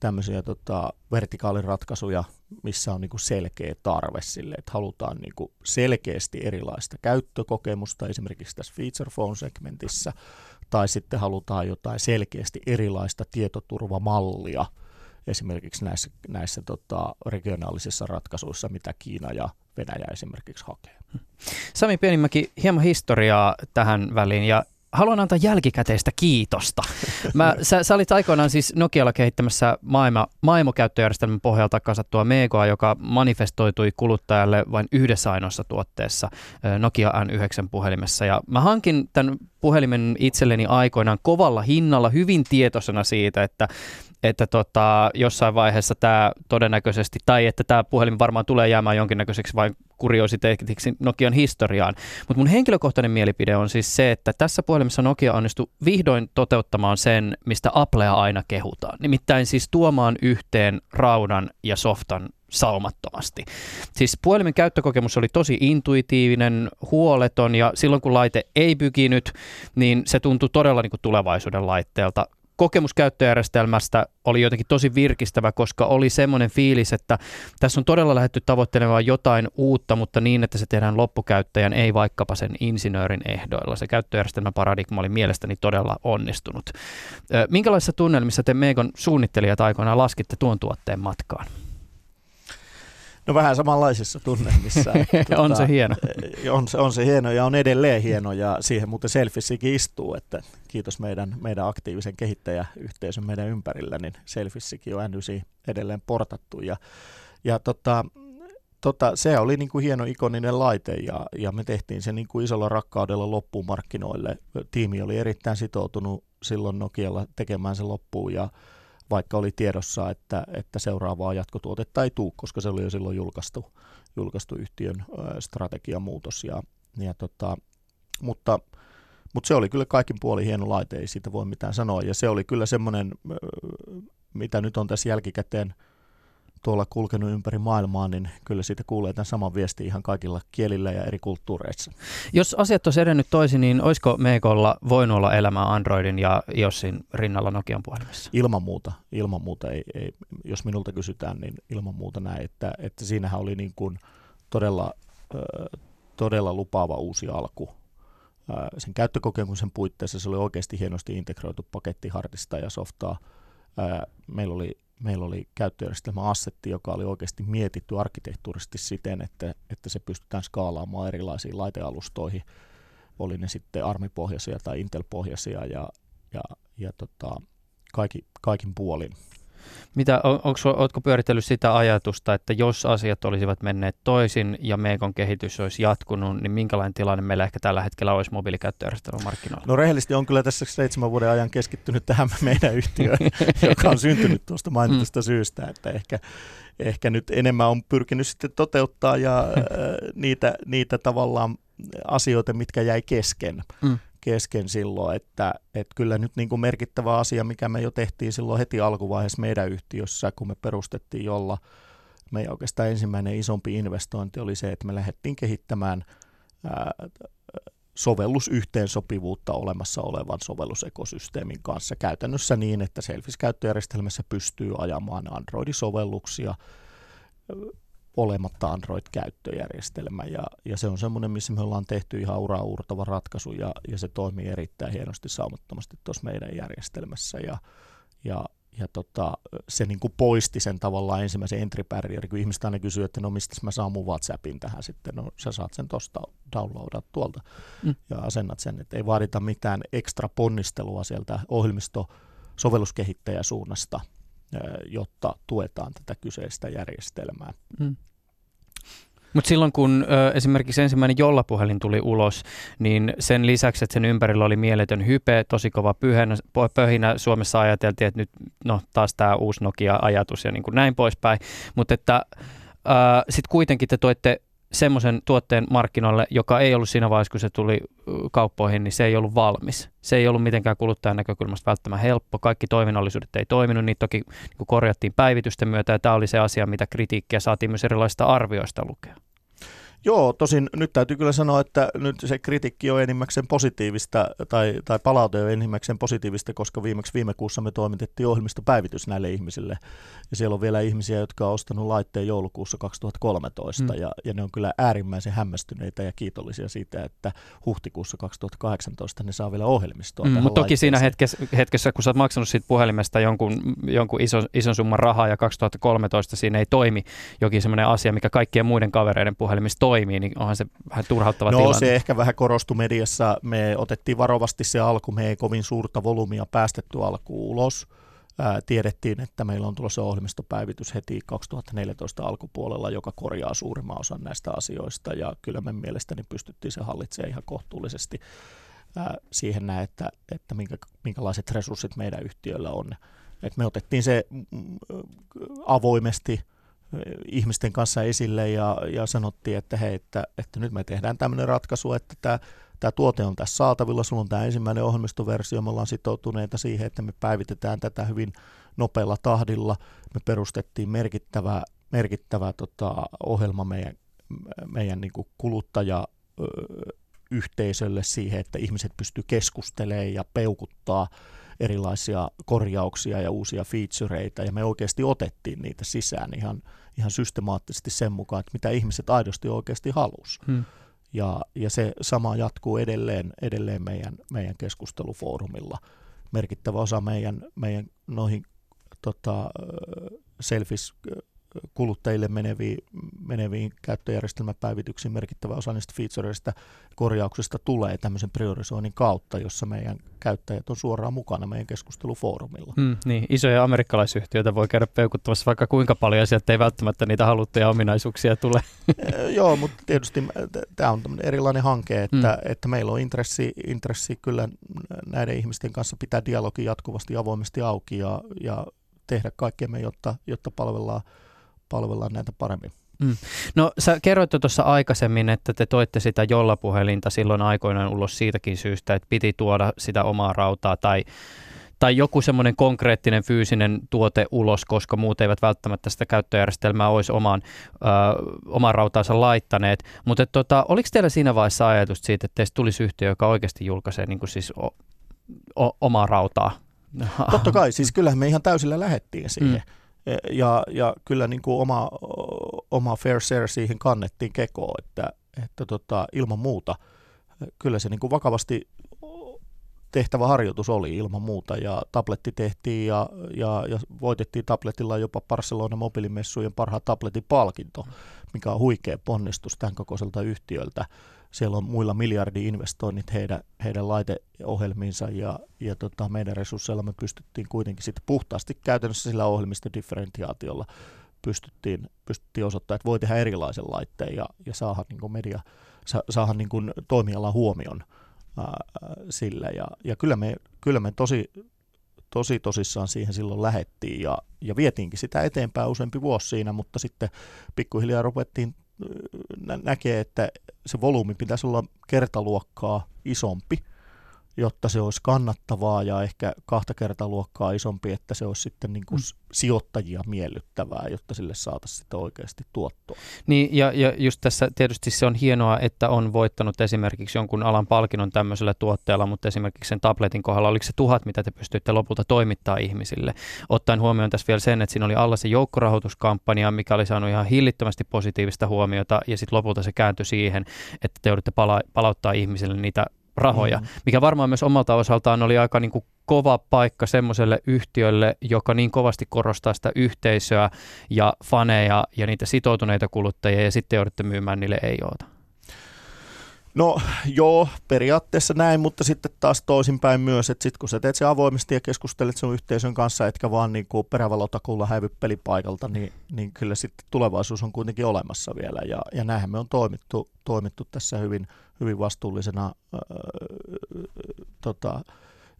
tämmöisiä tota, vertikaaliratkaisuja, missä on niin kuin selkeä tarve sille, että halutaan niin kuin selkeästi erilaista käyttökokemusta esimerkiksi tässä feature phone-segmentissä, tai sitten halutaan jotain selkeästi erilaista tietoturvamallia – esimerkiksi näissä, näissä tota, regionaalisissa ratkaisuissa, mitä Kiina ja Venäjä esimerkiksi hakee. Sami Pienimäki, hieman historiaa tähän väliin ja haluan antaa jälkikäteistä kiitosta. Mä, sä, sä olit aikoinaan siis Nokialla kehittämässä maailma, maailmakäyttöjärjestelmän pohjalta kasattua Megoa, joka manifestoitui kuluttajalle vain yhdessä ainoassa tuotteessa, Nokia N9 puhelimessa. Ja mä hankin tämän puhelimen itselleni aikoinaan kovalla hinnalla, hyvin tietoisena siitä, että että tota, jossain vaiheessa tämä todennäköisesti, tai että tämä puhelin varmaan tulee jäämään jonkinnäköiseksi vain kuriositeetiksi Nokian historiaan. Mutta mun henkilökohtainen mielipide on siis se, että tässä puhelimessa Nokia onnistui vihdoin toteuttamaan sen, mistä Applea aina kehutaan. Nimittäin siis tuomaan yhteen raudan ja softan saumattomasti. Siis puhelimen käyttökokemus oli tosi intuitiivinen, huoleton ja silloin kun laite ei pykinyt, niin se tuntui todella niin kuin tulevaisuuden laitteelta kokemus käyttöjärjestelmästä oli jotenkin tosi virkistävä, koska oli semmoinen fiilis, että tässä on todella lähdetty tavoittelemaan jotain uutta, mutta niin, että se tehdään loppukäyttäjän, ei vaikkapa sen insinöörin ehdoilla. Se käyttöjärjestelmän paradigma oli mielestäni todella onnistunut. Minkälaisissa tunnelmissa te Megon suunnittelijat aikoinaan laskitte tuon tuotteen matkaan? No vähän samanlaisissa tunnelmissa. tuota, on se hieno. On, on se hieno ja on edelleen hieno ja siihen muuten selfissikin istuu, että kiitos meidän, meidän aktiivisen kehittäjäyhteisön meidän ympärillä, niin selfissikin on n edelleen portattu ja, ja tota, tota, se oli niin kuin hieno ikoninen laite ja, ja me tehtiin se niin kuin isolla rakkaudella loppuun markkinoille. Tiimi oli erittäin sitoutunut silloin Nokialla tekemään se loppuun ja vaikka oli tiedossa, että, että seuraavaa jatkotuotetta ei tule, koska se oli jo silloin julkaistu, julkaistu yhtiön strategiamuutos. Ja, ja tota, mutta, mutta se oli kyllä kaikin puoli hieno laite, ei siitä voi mitään sanoa. Ja se oli kyllä semmoinen, mitä nyt on tässä jälkikäteen – tuolla kulkenut ympäri maailmaa, niin kyllä siitä kuulee tämän saman viestin ihan kaikilla kielillä ja eri kulttuureissa. Jos asiat olisi edennyt toisin, niin olisiko Meekolla voinut olla elämää Androidin ja iOSin rinnalla Nokian puhelimessa? Ilman muuta. Ilman muuta ei, ei, jos minulta kysytään, niin ilman muuta näin, että, että siinähän oli niin kuin todella, todella lupaava uusi alku sen käyttökokemuksen puitteissa se oli oikeasti hienosti integroitu paketti hardista ja softaa. Meillä oli meillä oli käyttöjärjestelmäassetti, joka oli oikeasti mietitty arkkitehtuurisesti siten, että, että se pystytään skaalaamaan erilaisiin laitealustoihin, oli ne sitten armipohjaisia tai Intel-pohjaisia ja, ja, ja tota, kaikki, kaikin puolin. Mitä, onko, oletko pyöritellyt sitä ajatusta, että jos asiat olisivat menneet toisin ja Meekon kehitys olisi jatkunut, niin minkälainen tilanne meillä ehkä tällä hetkellä olisi mobiilikäyttöjärjestelmän markkinoilla? No rehellisesti on kyllä tässä seitsemän vuoden ajan keskittynyt tähän meidän yhtiöön, joka on syntynyt tuosta mainitusta mm. syystä, että ehkä, ehkä nyt enemmän on pyrkinyt sitten toteuttaa ja äh, niitä, niitä tavallaan asioita, mitkä jäi kesken. Mm kesken silloin, että, että kyllä nyt niin kuin merkittävä asia, mikä me jo tehtiin silloin heti alkuvaiheessa meidän yhtiössä, kun me perustettiin jolla meidän oikeastaan ensimmäinen isompi investointi oli se, että me lähdettiin kehittämään ää, sovellusyhteensopivuutta olemassa olevan sovellusekosysteemin kanssa. Käytännössä niin, että Selfis-käyttöjärjestelmässä pystyy ajamaan Android-sovelluksia olematta Android-käyttöjärjestelmä. Ja, ja se on semmoinen, missä me ollaan tehty ihan uraa uurtava ratkaisu ja, ja se toimii erittäin hienosti saumattomasti tuossa meidän järjestelmässä. Ja, ja, ja tota, se niin kuin poisti sen tavallaan ensimmäisen entry barrier, kun ihmiset aina kysyy, että no mistä mä saan mun WhatsAppin tähän sitten, no sä saat sen tosta downloadat tuolta. Mm. ja asennat sen, että ei vaadita mitään ekstra ponnistelua sieltä ohjelmisto sovelluskehittäjäsuunnasta, jotta tuetaan tätä kyseistä järjestelmää. Mm. Mutta silloin kun ö, esimerkiksi ensimmäinen jollapuhelin tuli ulos, niin sen lisäksi, että sen ympärillä oli mieletön hype, tosi kova pyhänä, pöhinä, Suomessa ajateltiin, että nyt no, taas tämä uusi Nokia-ajatus ja niin kuin näin poispäin. Mutta että sitten kuitenkin te toitte semmoisen tuotteen markkinoille, joka ei ollut siinä vaiheessa, kun se tuli kauppoihin, niin se ei ollut valmis. Se ei ollut mitenkään kuluttajan näkökulmasta välttämättä helppo. Kaikki toiminnallisuudet ei toiminut, niitä toki niin korjattiin päivitysten myötä, ja tämä oli se asia, mitä kritiikkiä saatiin myös erilaisista arvioista lukea. Joo, tosin nyt täytyy kyllä sanoa, että nyt se kritiikki on enimmäkseen positiivista, tai, tai palaute on enimmäkseen positiivista, koska viimeksi viime kuussa me toimitettiin ohjelmistopäivitys näille ihmisille. Ja siellä on vielä ihmisiä, jotka on ostanut laitteen joulukuussa 2013, mm. ja, ja ne on kyllä äärimmäisen hämmästyneitä ja kiitollisia siitä, että huhtikuussa 2018 ne saa vielä ohjelmistoa. Mm, mutta toki siinä hetkessä, hetkessä, kun sä oot maksanut siitä puhelimesta jonkun, jonkun ison, ison summan rahaa, ja 2013 siinä ei toimi jokin semmoinen asia, mikä kaikkien muiden kavereiden puhelimista toimii, niin onhan se vähän turhauttava no, tilanne. se ehkä vähän korostui mediassa. Me otettiin varovasti se alku, me ei kovin suurta volyymia päästetty alkuun ulos. Ää, tiedettiin, että meillä on tulossa ohjelmistopäivitys heti 2014 alkupuolella, joka korjaa suurimman osan näistä asioista, ja kyllä me mielestäni pystyttiin se hallitsemaan ihan kohtuullisesti ää, siihen näin, että, että minkä, minkälaiset resurssit meidän yhtiöllä on. Et me otettiin se mm, mm, avoimesti ihmisten kanssa esille ja, ja sanottiin, että hei, että, että nyt me tehdään tämmöinen ratkaisu, että tämä, tämä tuote on tässä saatavilla, sulla on tämä ensimmäinen ohjelmistoversio, me ollaan sitoutuneita siihen, että me päivitetään tätä hyvin nopealla tahdilla. Me perustettiin merkittävä, merkittävä tota, ohjelma meidän, meidän niin kuluttaja yhteisölle siihen, että ihmiset pystyy keskustelemaan ja peukuttaa erilaisia korjauksia ja uusia featureita, ja me oikeasti otettiin niitä sisään ihan, ihan systemaattisesti sen mukaan, että mitä ihmiset aidosti oikeasti halusi. Hmm. Ja, ja se sama jatkuu edelleen, edelleen meidän, meidän keskustelufoorumilla. Merkittävä osa meidän, meidän noihin tota, selfies kuluttajille meneviin, meneviin käyttöjärjestelmäpäivityksiin merkittävä osa niistä featureista korjauksista tulee tämmöisen priorisoinnin kautta, jossa meidän käyttäjät on suoraan mukana meidän keskustelufoorumilla. Mm, niin, isoja amerikkalaisyhtiöitä voi käydä peukuttamassa vaikka kuinka paljon, sieltä ei välttämättä niitä haluttuja ominaisuuksia tule. Joo, mutta tietysti tämä on erilainen hanke, että, mm. että meillä on intressi, intressi kyllä näiden ihmisten kanssa pitää dialogi jatkuvasti avoimesti auki ja, ja tehdä kaikkemme, jotta, jotta palvellaan palvellaan näitä paremmin. Mm. No sä kerroit tuossa aikaisemmin, että te toitte sitä jollapuhelinta silloin aikoinaan ulos siitäkin syystä, että piti tuoda sitä omaa rautaa tai, tai joku semmoinen konkreettinen fyysinen tuote ulos, koska muut eivät välttämättä sitä käyttöjärjestelmää olisi omaan, ö, omaan rautaansa laittaneet. Mutta tota, oliko teillä siinä vaiheessa ajatus siitä, että teistä tulisi yhtiö, joka oikeasti julkaisee niin kuin siis o, o, omaa rautaa? Totta kai, siis kyllähän me ihan täysillä lähettiin siihen. Mm. E, ja, ja kyllä niin kuin oma, oma fair share siihen kannettiin kekoon, että, että tota, ilman muuta. Kyllä se niin kuin vakavasti tehtävä harjoitus oli ilman muuta ja tabletti tehtiin ja, ja, ja voitettiin tabletilla jopa Barcelona mobiilimessujen parhaan tabletin palkinto, mikä on huikea ponnistus tämän kokoiselta yhtiöltä siellä on muilla miljardi-investoinnit heidän, heidän laiteohjelmiinsa ja, ja tota, meidän resursseilla me pystyttiin kuitenkin sitten puhtaasti käytännössä sillä ohjelmistodifferentiaatiolla pystyttiin, pystyttiin osoittamaan, että voi tehdä erilaisen laitteen ja, ja saada niin media, sa, saada niin kuin toimialan huomion ää, sillä. Ja, ja kyllä, me, kyllä me tosi, tosi tosissaan siihen silloin lähettiin ja, ja vietiinkin sitä eteenpäin useampi vuosi siinä, mutta sitten pikkuhiljaa ruvettiin näkee, että se volyymi pitäisi olla kertaluokkaa isompi, jotta se olisi kannattavaa ja ehkä kahta kertaa luokkaa isompi, että se olisi sitten niin kuin mm. sijoittajia miellyttävää, jotta sille saataisiin sitten oikeasti tuottoa. Niin, ja, ja just tässä tietysti se on hienoa, että on voittanut esimerkiksi jonkun alan palkinnon tämmöisellä tuotteella, mutta esimerkiksi sen tabletin kohdalla, oliko se tuhat, mitä te pystyitte lopulta toimittaa ihmisille? Ottaen huomioon tässä vielä sen, että siinä oli alla se joukkorahoituskampanja, mikä oli saanut ihan hillittömästi positiivista huomiota, ja sitten lopulta se kääntyi siihen, että te joudutte pala- palauttaa ihmisille niitä rahoja, mm. mikä varmaan myös omalta osaltaan oli aika niin kuin kova paikka semmoiselle yhtiölle, joka niin kovasti korostaa sitä yhteisöä ja faneja ja niitä sitoutuneita kuluttajia ja sitten joudutte myymään niille ei oota. No joo, periaatteessa näin, mutta sitten taas toisinpäin myös, että sitten kun sä teet se avoimesti ja keskustelet sun yhteisön kanssa, etkä vaan niin kuin perävalotakulla häivy pelipaikalta, niin, niin kyllä sitten tulevaisuus on kuitenkin olemassa vielä. Ja, ja näinhän me on toimittu, toimittu tässä hyvin, hyvin vastuullisena öö, tota,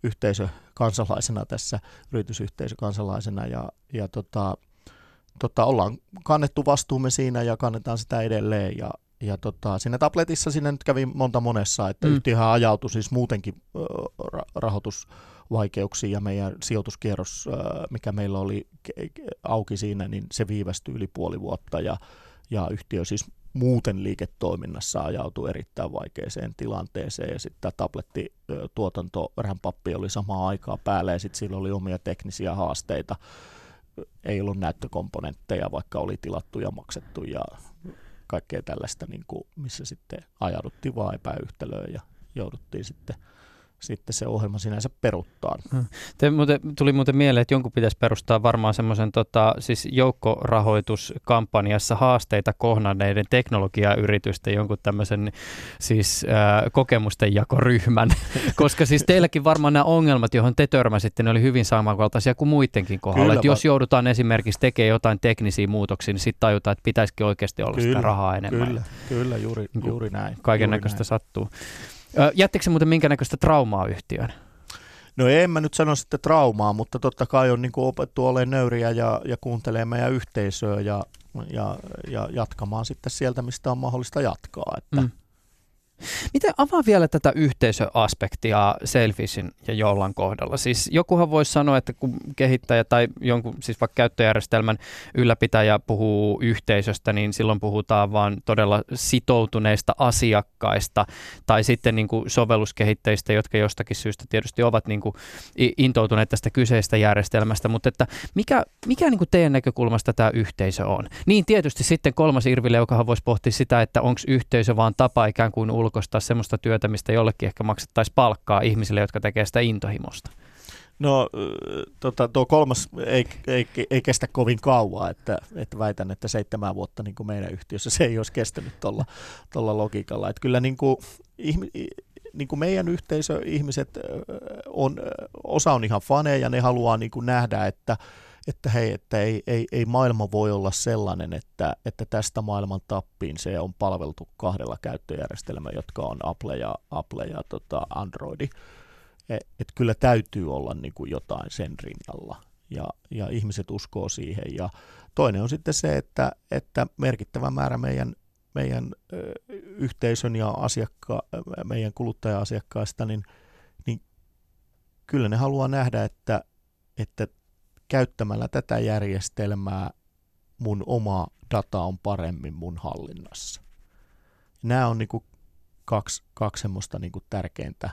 yhteisökansalaisena tässä, yritysyhteisökansalaisena ja, ja tota, tota, ollaan kannettu vastuumme siinä ja kannetaan sitä edelleen ja, ja tota, siinä tabletissa sinne nyt kävi monta monessa, että mm. yhtiöhän ajautui siis muutenkin äh, rahoitusvaikeuksiin ja meidän sijoituskierros, äh, mikä meillä oli auki siinä, niin se viivästyi yli puoli vuotta ja, ja yhtiö siis muuten liiketoiminnassa ajautui erittäin vaikeaseen tilanteeseen ja sitten tablettituotanto rämpappi oli samaan aikaa päällä ja sitten sillä oli omia teknisiä haasteita. Ei ollut näyttökomponentteja, vaikka oli tilattu ja maksettu ja kaikkea tällaista, niin kuin, missä sitten ajauduttiin vaan epäyhtälöön ja jouduttiin sitten – sitten se ohjelma sinänsä peruttaa. Hmm. Te muuten, tuli muuten mieleen, että jonkun pitäisi perustaa varmaan semmoisen tota, siis joukkorahoituskampanjassa haasteita kohdanneiden teknologiayritysten jonkun tämmöisen siis äh, kokemustenjakoryhmän, koska siis teilläkin varmaan nämä ongelmat, johon te törmäsitte, ne oli hyvin samankaltaisia kuin muidenkin kohdalla. Kyllä, jos joudutaan esimerkiksi tekemään jotain teknisiä muutoksia, niin sitten tajutaan, että pitäisikin oikeasti olla kyllä, sitä rahaa enemmän. Kyllä, kyllä juuri, niin juuri näin. Kaiken näköistä sattuu. Jättikö se muuten minkä näköistä traumaa yhtiöön? No en mä nyt sano sitten traumaa, mutta totta kai on niin opettu olemaan nöyriä ja, ja kuuntelemaan meidän yhteisöä ja, ja, ja jatkamaan sitten sieltä, mistä on mahdollista jatkaa. Että, mm. Miten avaa vielä tätä yhteisöaspektia Selfishin ja Jollan kohdalla? Siis jokuhan voisi sanoa, että kun kehittäjä tai jonkun siis vaikka käyttöjärjestelmän ylläpitäjä puhuu yhteisöstä, niin silloin puhutaan vaan todella sitoutuneista asiakkaista tai sitten niin kuin sovelluskehittäjistä, jotka jostakin syystä tietysti ovat niin kuin intoutuneet tästä kyseistä järjestelmästä, mutta että mikä, mikä niin kuin teidän näkökulmasta tämä yhteisö on? Niin tietysti sitten kolmas Irvi Leukahan voisi pohtia sitä, että onko yhteisö vaan tapa ikään kuin ulko ulkoistaa semmoista työtä, mistä jollekin ehkä maksettaisiin palkkaa ihmisille, jotka tekee sitä intohimosta? No tota, tuo kolmas ei, ei, ei kestä kovin kauaa, että, että väitän, että seitsemän vuotta niin kuin meidän yhtiössä se ei olisi kestänyt tuolla logiikalla. Että kyllä niin kuin, niin kuin meidän yhteisö, ihmiset on, osa on ihan faneja, ne haluaa niin kuin nähdä, että että hei, että ei, ei, ei maailma voi olla sellainen, että, että tästä maailman tappiin se on palveltu kahdella käyttöjärjestelmällä, jotka on Apple ja, Apple ja tota Androidi. Et, et kyllä täytyy olla niin kuin jotain sen rinnalla ja, ja ihmiset uskoo siihen. Ja toinen on sitten se, että, että merkittävä määrä meidän, meidän yhteisön ja asiakka, meidän kuluttaja-asiakkaista, niin, niin kyllä ne haluaa nähdä, että, että käyttämällä tätä järjestelmää mun oma data on paremmin mun hallinnassa. Nämä on niin kuin kaksi, kaksi semmoista niin kuin tärkeintä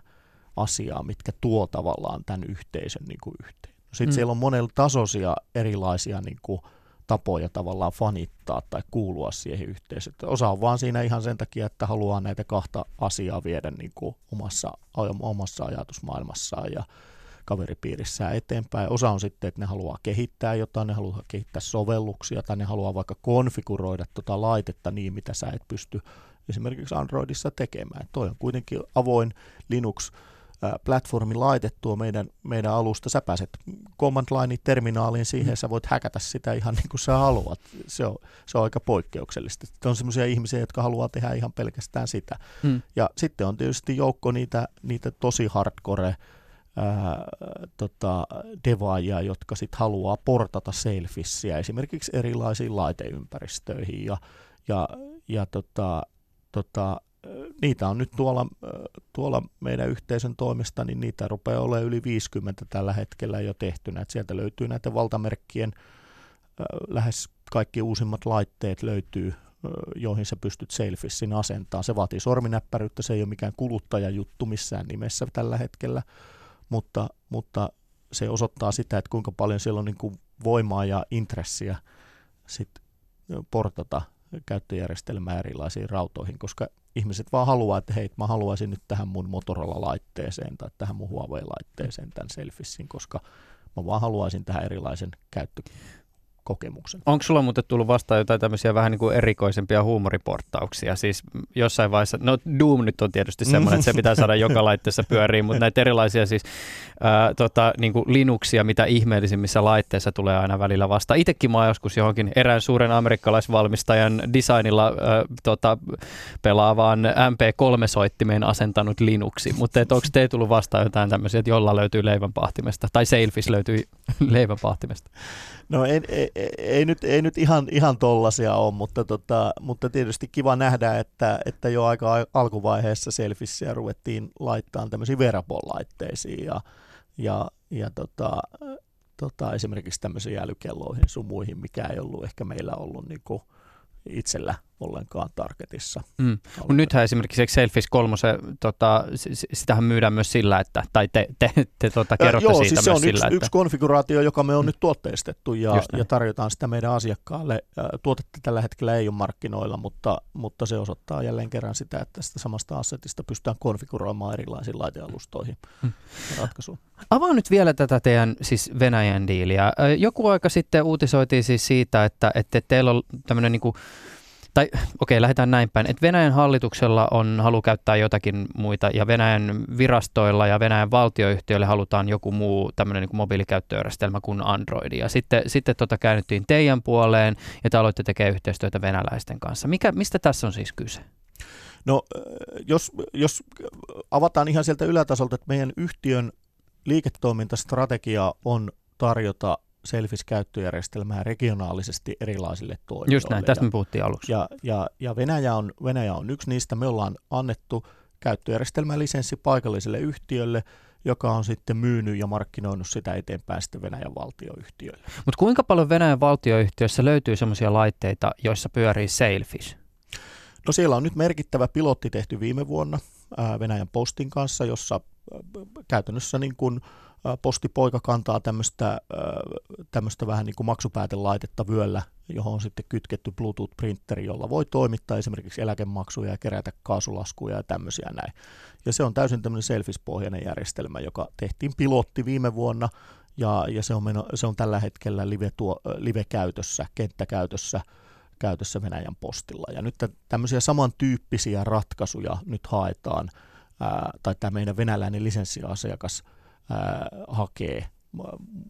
asiaa, mitkä tuo tavallaan tämän yhteisön niin kuin yhteen. Sitten mm. siellä on monella tasoisia erilaisia niin kuin tapoja tavallaan fanittaa tai kuulua siihen yhteisöön. Osa on vaan siinä ihan sen takia, että haluaa näitä kahta asiaa viedä niin kuin omassa, omassa ajatusmaailmassaan ja kaveripiirissään eteenpäin. Osa on sitten, että ne haluaa kehittää jotain, ne haluaa kehittää sovelluksia tai ne haluaa vaikka konfiguroida tuota laitetta niin, mitä sä et pysty esimerkiksi Androidissa tekemään. Toi on kuitenkin avoin Linux platformi laitettua meidän, meidän alusta. Sä pääset command line terminaaliin siihen, mm. sä voit häkätä sitä ihan niin kuin sä haluat. Se on, se on aika poikkeuksellista. Sitten on sellaisia ihmisiä, jotka haluaa tehdä ihan pelkästään sitä. Mm. Ja sitten on tietysti joukko niitä, niitä tosi hardcore tota, devaajia, jotka sitten haluaa portata Sailfishia esimerkiksi erilaisiin laiteympäristöihin ja, ja, ja tota, tota, niitä on nyt tuolla, tuolla meidän yhteisön toimesta, niin niitä rupeaa olemaan yli 50 tällä hetkellä jo tehtynä. Et sieltä löytyy näiden valtamerkkien lähes kaikki uusimmat laitteet löytyy, joihin sä pystyt Sailfishin asentaa. Se vaatii sorminäppäryyttä, se ei ole mikään kuluttajajuttu missään nimessä tällä hetkellä, mutta, mutta se osoittaa sitä, että kuinka paljon siellä on niin kuin voimaa ja intressiä sit portata käyttöjärjestelmää erilaisiin rautoihin, koska ihmiset vaan haluaa, että hei, mä haluaisin nyt tähän mun Motorola-laitteeseen tai tähän mun Huawei-laitteeseen tämän Selfissin, koska mä vaan haluaisin tähän erilaisen käyttö, kokemuksen. Onko sulla muuten tullut vastaan jotain tämmöisiä vähän niin kuin erikoisempia huumoriporttauksia? Siis jossain vaiheessa, no Doom nyt on tietysti semmoinen, että se pitää saada joka laitteessa pyöriin, mutta näitä erilaisia siis ää, tota, niin kuin Linuxia, mitä ihmeellisimmissä laitteissa tulee aina välillä vastaan. Itsekin mä joskus johonkin erään suuren amerikkalaisvalmistajan designilla ää, tota, pelaavaan MP3-soittimeen asentanut Linuxi, mutta onko te tullut vastaan jotain tämmöisiä, että jolla löytyy leivänpahtimesta, tai Sailfish löytyy leivänpahtimesta? No ei, ei, ei, nyt, ei nyt ihan, ihan tollasia ole, mutta, tota, mutta tietysti kiva nähdä, että, että jo aika alkuvaiheessa selfissiä ruvettiin laittamaan tämmöisiin wearable-laitteisiin ja, ja, ja tota, tota, esimerkiksi tämmöisiin älykelloihin sun muihin, mikä ei ollut ehkä meillä ollut niin itsellä ollenkaan targetissa. Mm. Mutta nythän esimerkiksi Selfish 3, tota, sitähän myydään myös sillä, että, tai te, te, te tota, kerrotte joo, siitä siis se on sillä, yksi, että... yksi konfiguraatio, joka me on mm. nyt tuotteistettu ja, ja tarjotaan sitä meidän asiakkaalle. Tuotetta tällä hetkellä ei ole markkinoilla, mutta, mutta se osoittaa jälleen kerran sitä, että tästä samasta assetista pystytään konfiguroimaan erilaisiin laitealustoihin mm. ratkaisuun. Avaa nyt vielä tätä teidän siis Venäjän diiliä. Joku aika sitten uutisoitiin siis siitä, että, että teillä on tämmöinen niin kuin tai okei, okay, lähdetään näin päin, että Venäjän hallituksella on halu käyttää jotakin muita ja Venäjän virastoilla ja Venäjän valtioyhtiöille halutaan joku muu tämmöinen niin kuin mobiilikäyttöjärjestelmä kuin Android. Ja sitten, sitten tota käännyttiin teidän puoleen ja te aloitte tekemään yhteistyötä venäläisten kanssa. Mikä, mistä tässä on siis kyse? No jos, jos avataan ihan sieltä ylätasolta, että meidän yhtiön liiketoimintastrategia on tarjota Selfis-käyttöjärjestelmää regionaalisesti erilaisille toimijoille. Just näin, tästä me puhuttiin aluksi. Ja, ja, ja Venäjä, on, Venäjä on yksi niistä. Me ollaan annettu käyttöjärjestelmälisenssi paikalliselle yhtiölle, joka on sitten myynyt ja markkinoinut sitä eteenpäin sitten Venäjän valtioyhtiölle. Mutta kuinka paljon Venäjän valtioyhtiössä löytyy sellaisia laitteita, joissa pyörii Sailfish? No siellä on nyt merkittävä pilotti tehty viime vuonna Venäjän Postin kanssa, jossa käytännössä niin kuin postipoika kantaa tämmöistä, tämmöistä vähän niin kuin maksupäätelaitetta vyöllä, johon on sitten kytketty Bluetooth-printeri, jolla voi toimittaa esimerkiksi eläkemaksuja ja kerätä kaasulaskuja ja tämmöisiä näin. Ja se on täysin tämmöinen selfispohjainen järjestelmä, joka tehtiin pilotti viime vuonna, ja, ja se, on meno, se on tällä hetkellä live, tuo, live-käytössä, kenttäkäytössä, käytössä Venäjän postilla. Ja nyt tämmöisiä samantyyppisiä ratkaisuja nyt haetaan, ää, tai tämä meidän venäläinen lisenssiasiakas – ää, hakee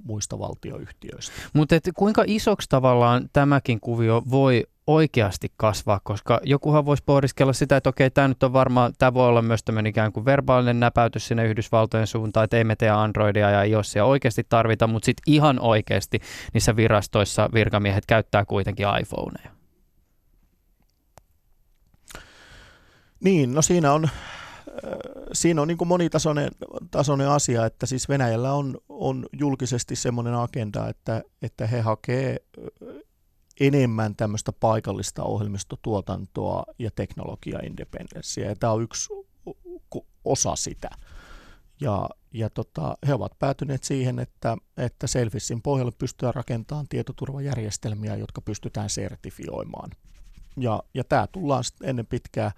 muista valtioyhtiöistä. Mutta kuinka isoksi tavallaan tämäkin kuvio voi oikeasti kasvaa, koska jokuhan voisi pohdiskella sitä, että okei, tämä nyt on varmaan, tämä voi olla myös tämmöinen ikään kuin verbaalinen näpäytys sinne Yhdysvaltojen suuntaan, että ei me tee Androidia ja iOSia oikeasti tarvita, mutta sitten ihan oikeasti niissä virastoissa virkamiehet käyttää kuitenkin iPhoneja. Niin, no siinä on siinä on niin kuin monitasoinen tasoinen asia, että siis Venäjällä on, on julkisesti semmoinen agenda, että, että he hakee enemmän tämmöistä paikallista ohjelmistotuotantoa ja teknologia-independenssiä, ja tämä on yksi osa sitä. Ja, ja tota, he ovat päätyneet siihen, että, että Selfissin pohjalle pystytään rakentamaan tietoturvajärjestelmiä, jotka pystytään sertifioimaan. Ja, ja tämä tullaan ennen pitkää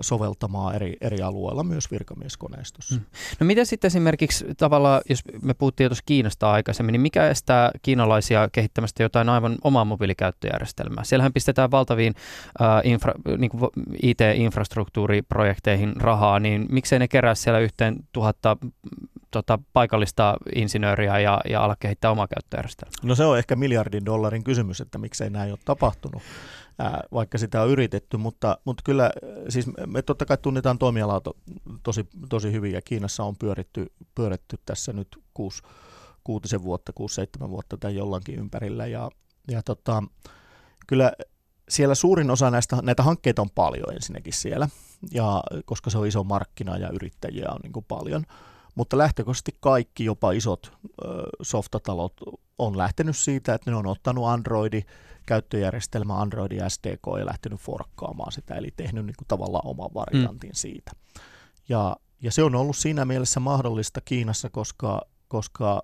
soveltamaan eri, eri alueilla myös virkamieskoneistossa. Hmm. No miten sitten esimerkiksi tavallaan, jos me puhuttiin tuossa Kiinasta aikaisemmin, niin mikä estää kiinalaisia kehittämästä jotain aivan omaa mobiilikäyttöjärjestelmää? Siellähän pistetään valtaviin äh, infra, niin kuin IT-infrastruktuuriprojekteihin rahaa, niin miksei ne kerää siellä yhteen tuhatta tota, paikallista insinööriä ja, ja ala kehittää omaa käyttöjärjestelmää? No se on ehkä miljardin dollarin kysymys, että miksei näin ole tapahtunut vaikka sitä on yritetty, mutta, mutta kyllä siis me totta kai tunnetaan toimialaa to, tosi, tosi hyvin ja Kiinassa on pyöritty, pyöritty tässä nyt kuusi, kuutisen vuotta, kuusi, seitsemän vuotta tai jollakin ympärillä. Ja, ja tota, kyllä siellä suurin osa näistä, näitä hankkeita on paljon ensinnäkin siellä, ja koska se on iso markkina ja yrittäjiä on niin kuin paljon, mutta lähtökohtaisesti kaikki, jopa isot ö, softatalot, on lähtenyt siitä, että ne on ottanut Androidi, käyttöjärjestelmä Android ja SDK ja lähtenyt forkkaamaan sitä, eli tehnyt niin kuin tavallaan oman variantin mm. siitä. Ja, ja se on ollut siinä mielessä mahdollista Kiinassa, koska, koska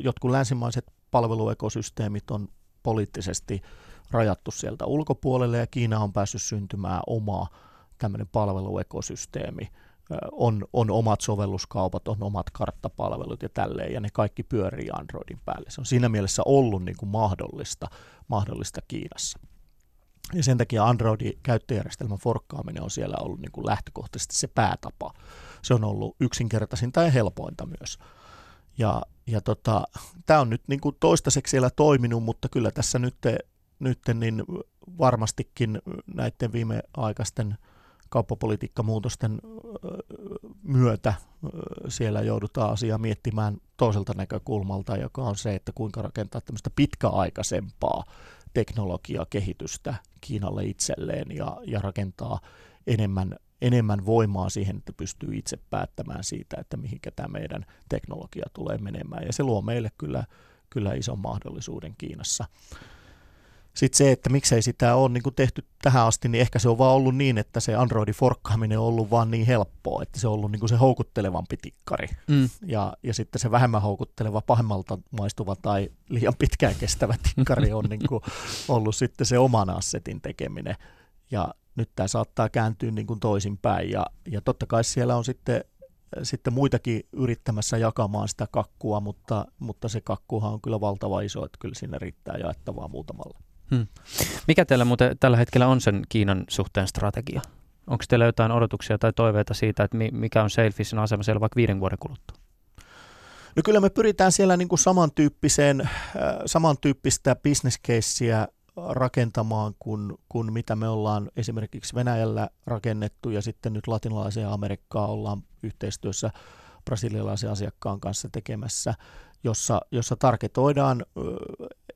jotkut länsimaiset palveluekosysteemit on poliittisesti rajattu sieltä ulkopuolelle ja Kiina on päässyt syntymään oma tämmöinen palveluekosysteemi, on, on omat sovelluskaupat, on omat karttapalvelut ja tälleen, ja ne kaikki pyörii Androidin päälle. Se on siinä mielessä ollut niin kuin mahdollista, mahdollista Kiinassa. Ja sen takia Androidin käyttöjärjestelmän forkkaaminen on siellä ollut niin kuin lähtökohtaisesti se päätapa. Se on ollut yksinkertaisinta ja helpointa myös. Ja, ja tota, tämä on nyt niin kuin toistaiseksi siellä toiminut, mutta kyllä tässä nyt, nyt niin varmastikin näiden viimeaikaisten kauppapolitiikkamuutosten myötä siellä joudutaan asiaa miettimään toiselta näkökulmalta, joka on se, että kuinka rakentaa tämmöistä pitkäaikaisempaa teknologiakehitystä Kiinalle itselleen ja, ja rakentaa enemmän, enemmän voimaa siihen, että pystyy itse päättämään siitä, että mihinkä tämä meidän teknologia tulee menemään. Ja se luo meille kyllä, kyllä ison mahdollisuuden Kiinassa. Sitten se, että miksei sitä ole niin tehty tähän asti, niin ehkä se on vaan ollut niin, että se Androidin forkkaaminen on ollut vaan niin helppoa, että se on ollut niin se houkuttelevampi tikkari. Mm. Ja, ja sitten se vähemmän houkutteleva, pahemmalta maistuva tai liian pitkään kestävä tikkari on niin ollut sitten se oman assetin tekeminen. Ja nyt tämä saattaa kääntyä niin kuin toisinpäin. Ja, ja totta kai siellä on sitten sitten muitakin yrittämässä jakamaan sitä kakkua, mutta, mutta se kakkuhan on kyllä valtava iso, että kyllä sinne riittää jaettavaa muutamalla. Hmm. Mikä teillä muuten tällä hetkellä on sen Kiinan suhteen strategia? Onko teillä jotain odotuksia tai toiveita siitä, että mikä on Sailfishin asema siellä vaikka viiden vuoden kuluttua? No kyllä me pyritään siellä niin kuin samantyyppiseen, äh, samantyyppistä bisneskeissiä rakentamaan kuin, kuin mitä me ollaan esimerkiksi Venäjällä rakennettu ja sitten nyt latinalaiseen Amerikkaan ollaan yhteistyössä brasilialaisen asiakkaan kanssa tekemässä, jossa, jossa tarketoidaan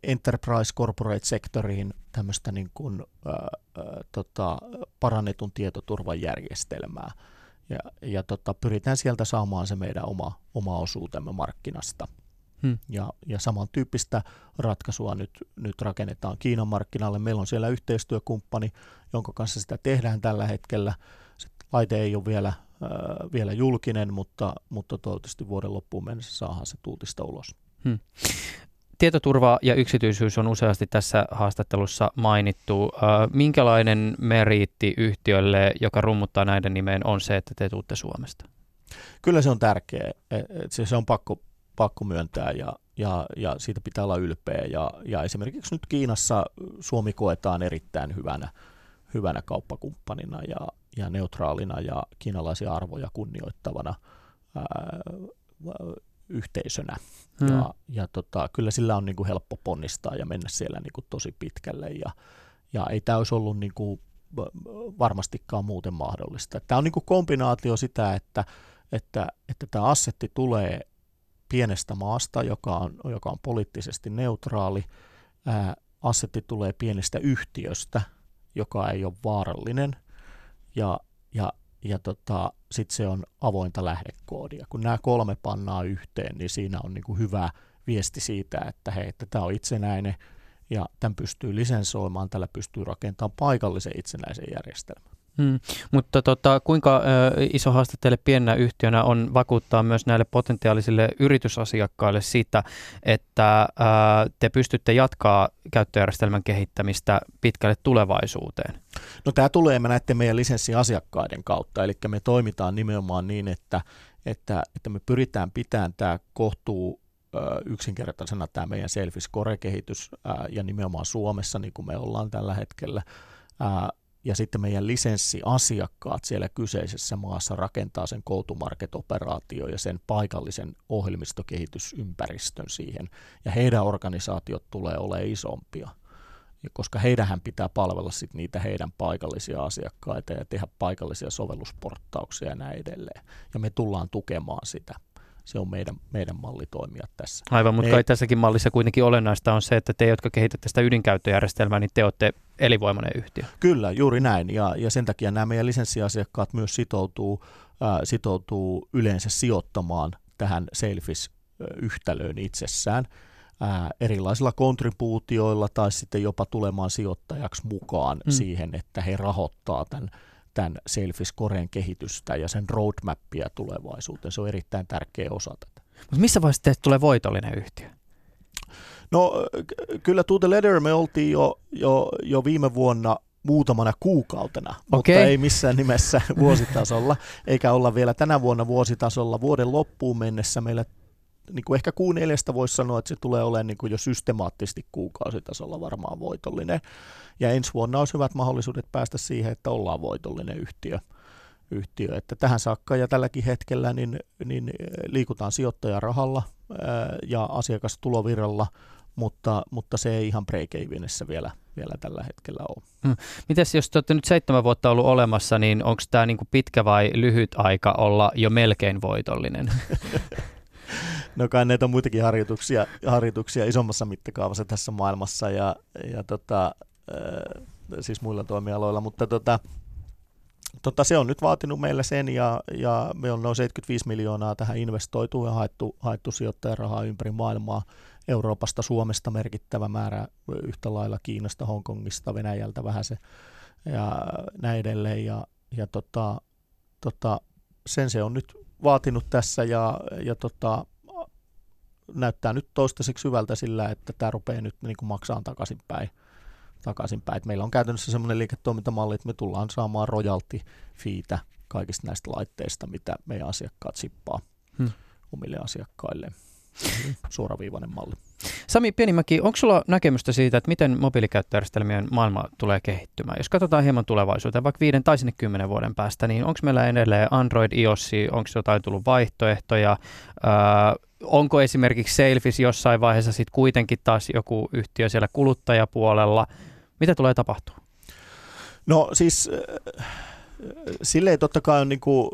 enterprise corporate sektoriin tämmöistä niin kuin, ää, ää, tota, parannetun tietoturvan järjestelmää. Ja, ja tota, pyritään sieltä saamaan se meidän oma, oma osuutemme markkinasta. Hmm. Ja, ja samantyyppistä ratkaisua nyt, nyt rakennetaan Kiinan markkinalle. Meillä on siellä yhteistyökumppani, jonka kanssa sitä tehdään tällä hetkellä. Se laite ei ole vielä, äh, vielä julkinen, mutta, mutta toivottavasti vuoden loppuun mennessä saadaan se tuutista ulos. Hmm. Tietoturva ja yksityisyys on useasti tässä haastattelussa mainittu. Minkälainen meriitti yhtiölle, joka rummuttaa näiden nimeen, on se, että te tuutte Suomesta? Kyllä se on tärkeä. E, e, se on pakko, pakko myöntää ja, ja, ja siitä pitää olla ylpeä. Ja, ja esimerkiksi nyt Kiinassa Suomi koetaan erittäin hyvänä, hyvänä kauppakumppanina ja, ja neutraalina ja kiinalaisia arvoja kunnioittavana yhteisönä. Hmm. Ja, ja tota, kyllä sillä on niin kuin helppo ponnistaa ja mennä siellä niin kuin tosi pitkälle. Ja, ja ei tämä olisi ollut niin kuin varmastikaan muuten mahdollista. Tämä on niin kuin kombinaatio sitä, että, että, että tämä assetti tulee pienestä maasta, joka on, joka on poliittisesti neutraali. Ää, assetti tulee pienestä yhtiöstä, joka ei ole vaarallinen. Ja, ja ja tota, sitten se on avointa lähdekoodia. Kun nämä kolme pannaa yhteen, niin siinä on niin kuin hyvä viesti siitä, että hei, että tämä on itsenäinen ja tämän pystyy lisensoimaan, tällä pystyy rakentamaan paikallisen itsenäisen järjestelmän. Hmm. Mutta tota, kuinka ö, iso haaste teille pienenä yhtiönä on vakuuttaa myös näille potentiaalisille yritysasiakkaille sitä, että ö, te pystytte jatkaa käyttöjärjestelmän kehittämistä pitkälle tulevaisuuteen? No tämä tulee me näiden meidän lisenssiasiakkaiden kautta, eli me toimitaan nimenomaan niin, että, että, että me pyritään pitämään tämä kohtuu yksinkertaisena tämä meidän Selfie Score-kehitys ja nimenomaan Suomessa, niin kuin me ollaan tällä hetkellä ja sitten meidän lisenssiasiakkaat siellä kyseisessä maassa rakentaa sen go-to-market-operaatio ja sen paikallisen ohjelmistokehitysympäristön siihen, ja heidän organisaatiot tulee olemaan isompia, koska heidän pitää palvella sit niitä heidän paikallisia asiakkaita ja tehdä paikallisia sovellusporttauksia ja näin edelleen, ja me tullaan tukemaan sitä se on meidän, meidän malli toimia tässä. Aivan, mutta kai tässäkin mallissa kuitenkin olennaista on se, että te, jotka kehitätte sitä ydinkäyttöjärjestelmää, niin te olette elinvoimainen yhtiö. Kyllä, juuri näin. Ja, ja sen takia nämä meidän lisenssiasiakkaat myös sitoutuu, äh, sitoutuu yleensä sijoittamaan tähän Sailfish-yhtälöön itsessään äh, erilaisilla kontribuutioilla tai sitten jopa tulemaan sijoittajaksi mukaan mm. siihen, että he rahoittaa tämän tämän Selfis Koreen kehitystä ja sen roadmappia tulevaisuuteen. Se on erittäin tärkeä osa tätä. Mutta missä vaiheessa teistä tulee voitollinen yhtiö? No kyllä To the Leather me oltiin jo, jo, jo viime vuonna muutamana kuukautena, okay. mutta ei missään nimessä vuositasolla, eikä olla vielä tänä vuonna vuositasolla. Vuoden loppuun mennessä meillä niin kuin ehkä kuun neljästä voisi sanoa, että se tulee olemaan niin kuin jo systemaattisesti kuukausitasolla varmaan voitollinen. Ja ensi vuonna olisi hyvät mahdollisuudet päästä siihen, että ollaan voitollinen yhtiö. yhtiö. Että tähän saakka ja tälläkin hetkellä niin, niin liikutaan sijoittajarahalla ää, ja asiakastulovirralla, mutta, mutta se ei ihan break vielä, vielä tällä hetkellä ole. Mm. Mites jos te olette nyt seitsemän vuotta ollut olemassa, niin onko tämä niinku pitkä vai lyhyt aika olla jo melkein voitollinen? no kai näitä on muitakin harjoituksia, harjoituksia isommassa mittakaavassa tässä maailmassa ja, ja tota, äh, siis muilla toimialoilla, mutta tota, tota, se on nyt vaatinut meille sen ja, ja me on noin 75 miljoonaa tähän investoitu ja haettu, haettu sijoittajarahaa ympäri maailmaa. Euroopasta, Suomesta merkittävä määrä, yhtä lailla Kiinasta, Hongkongista, Venäjältä vähän se ja näin edelleen. Ja, ja tota, tota, sen se on nyt vaatinut tässä ja, ja tota, näyttää nyt toistaiseksi hyvältä sillä, että tämä rupeaa nyt niin kuin maksaa takaisinpäin. takaisinpäin. Et meillä on käytännössä semmoinen liiketoimintamalli, että me tullaan saamaan royalty fiitä kaikista näistä laitteista, mitä meidän asiakkaat sippaa hmm. omille asiakkaille. Suoraviivainen malli. Sami Pienimäki, onko sulla näkemystä siitä, että miten mobiilikäyttöjärjestelmien maailma tulee kehittymään? Jos katsotaan hieman tulevaisuuteen, vaikka viiden tai sinne kymmenen vuoden päästä, niin onko meillä edelleen Android, iOS, onko jotain tullut vaihtoehtoja? Öö, onko esimerkiksi Selfis jossain vaiheessa sitten kuitenkin taas joku yhtiö siellä kuluttajapuolella? Mitä tulee tapahtua? No siis silleen totta kai on niin kuin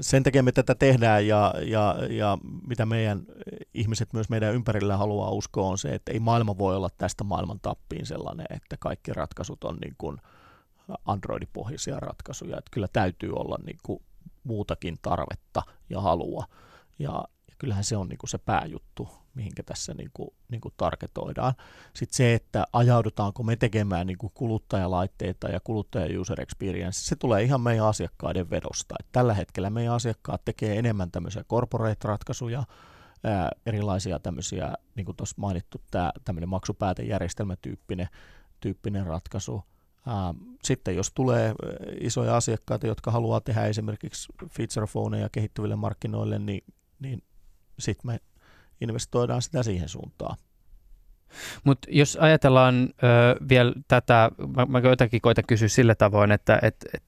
sen takia me tätä tehdään ja, ja, ja mitä meidän ihmiset myös meidän ympärillä haluaa uskoa on se, että ei maailma voi olla tästä maailman tappiin sellainen, että kaikki ratkaisut on niin kuin Android-pohjaisia ratkaisuja. Että kyllä täytyy olla niin kuin muutakin tarvetta ja halua. Ja, kyllähän se on niin kuin se pääjuttu, mihinkä tässä niin kuin, niin kuin tarketoidaan. Sitten se, että ajaudutaanko me tekemään niin kuin kuluttajalaitteita ja kuluttaja user experience, se tulee ihan meidän asiakkaiden vedosta. Et tällä hetkellä meidän asiakkaat tekee enemmän tämmöisiä corporate-ratkaisuja, ää, erilaisia tämmöisiä, niin kuin tuossa mainittu, tämä tämmöinen maksupäätejärjestelmätyyppinen tyyppinen ratkaisu. Sitten jos tulee isoja asiakkaita, jotka haluaa tehdä esimerkiksi feature phoneja kehittyville markkinoille, niin, niin sitten me investoidaan sitä siihen suuntaan. Mutta jos ajatellaan ö, vielä tätä, mä, mä jotenkin koitan kysyä sillä tavoin, että et, et,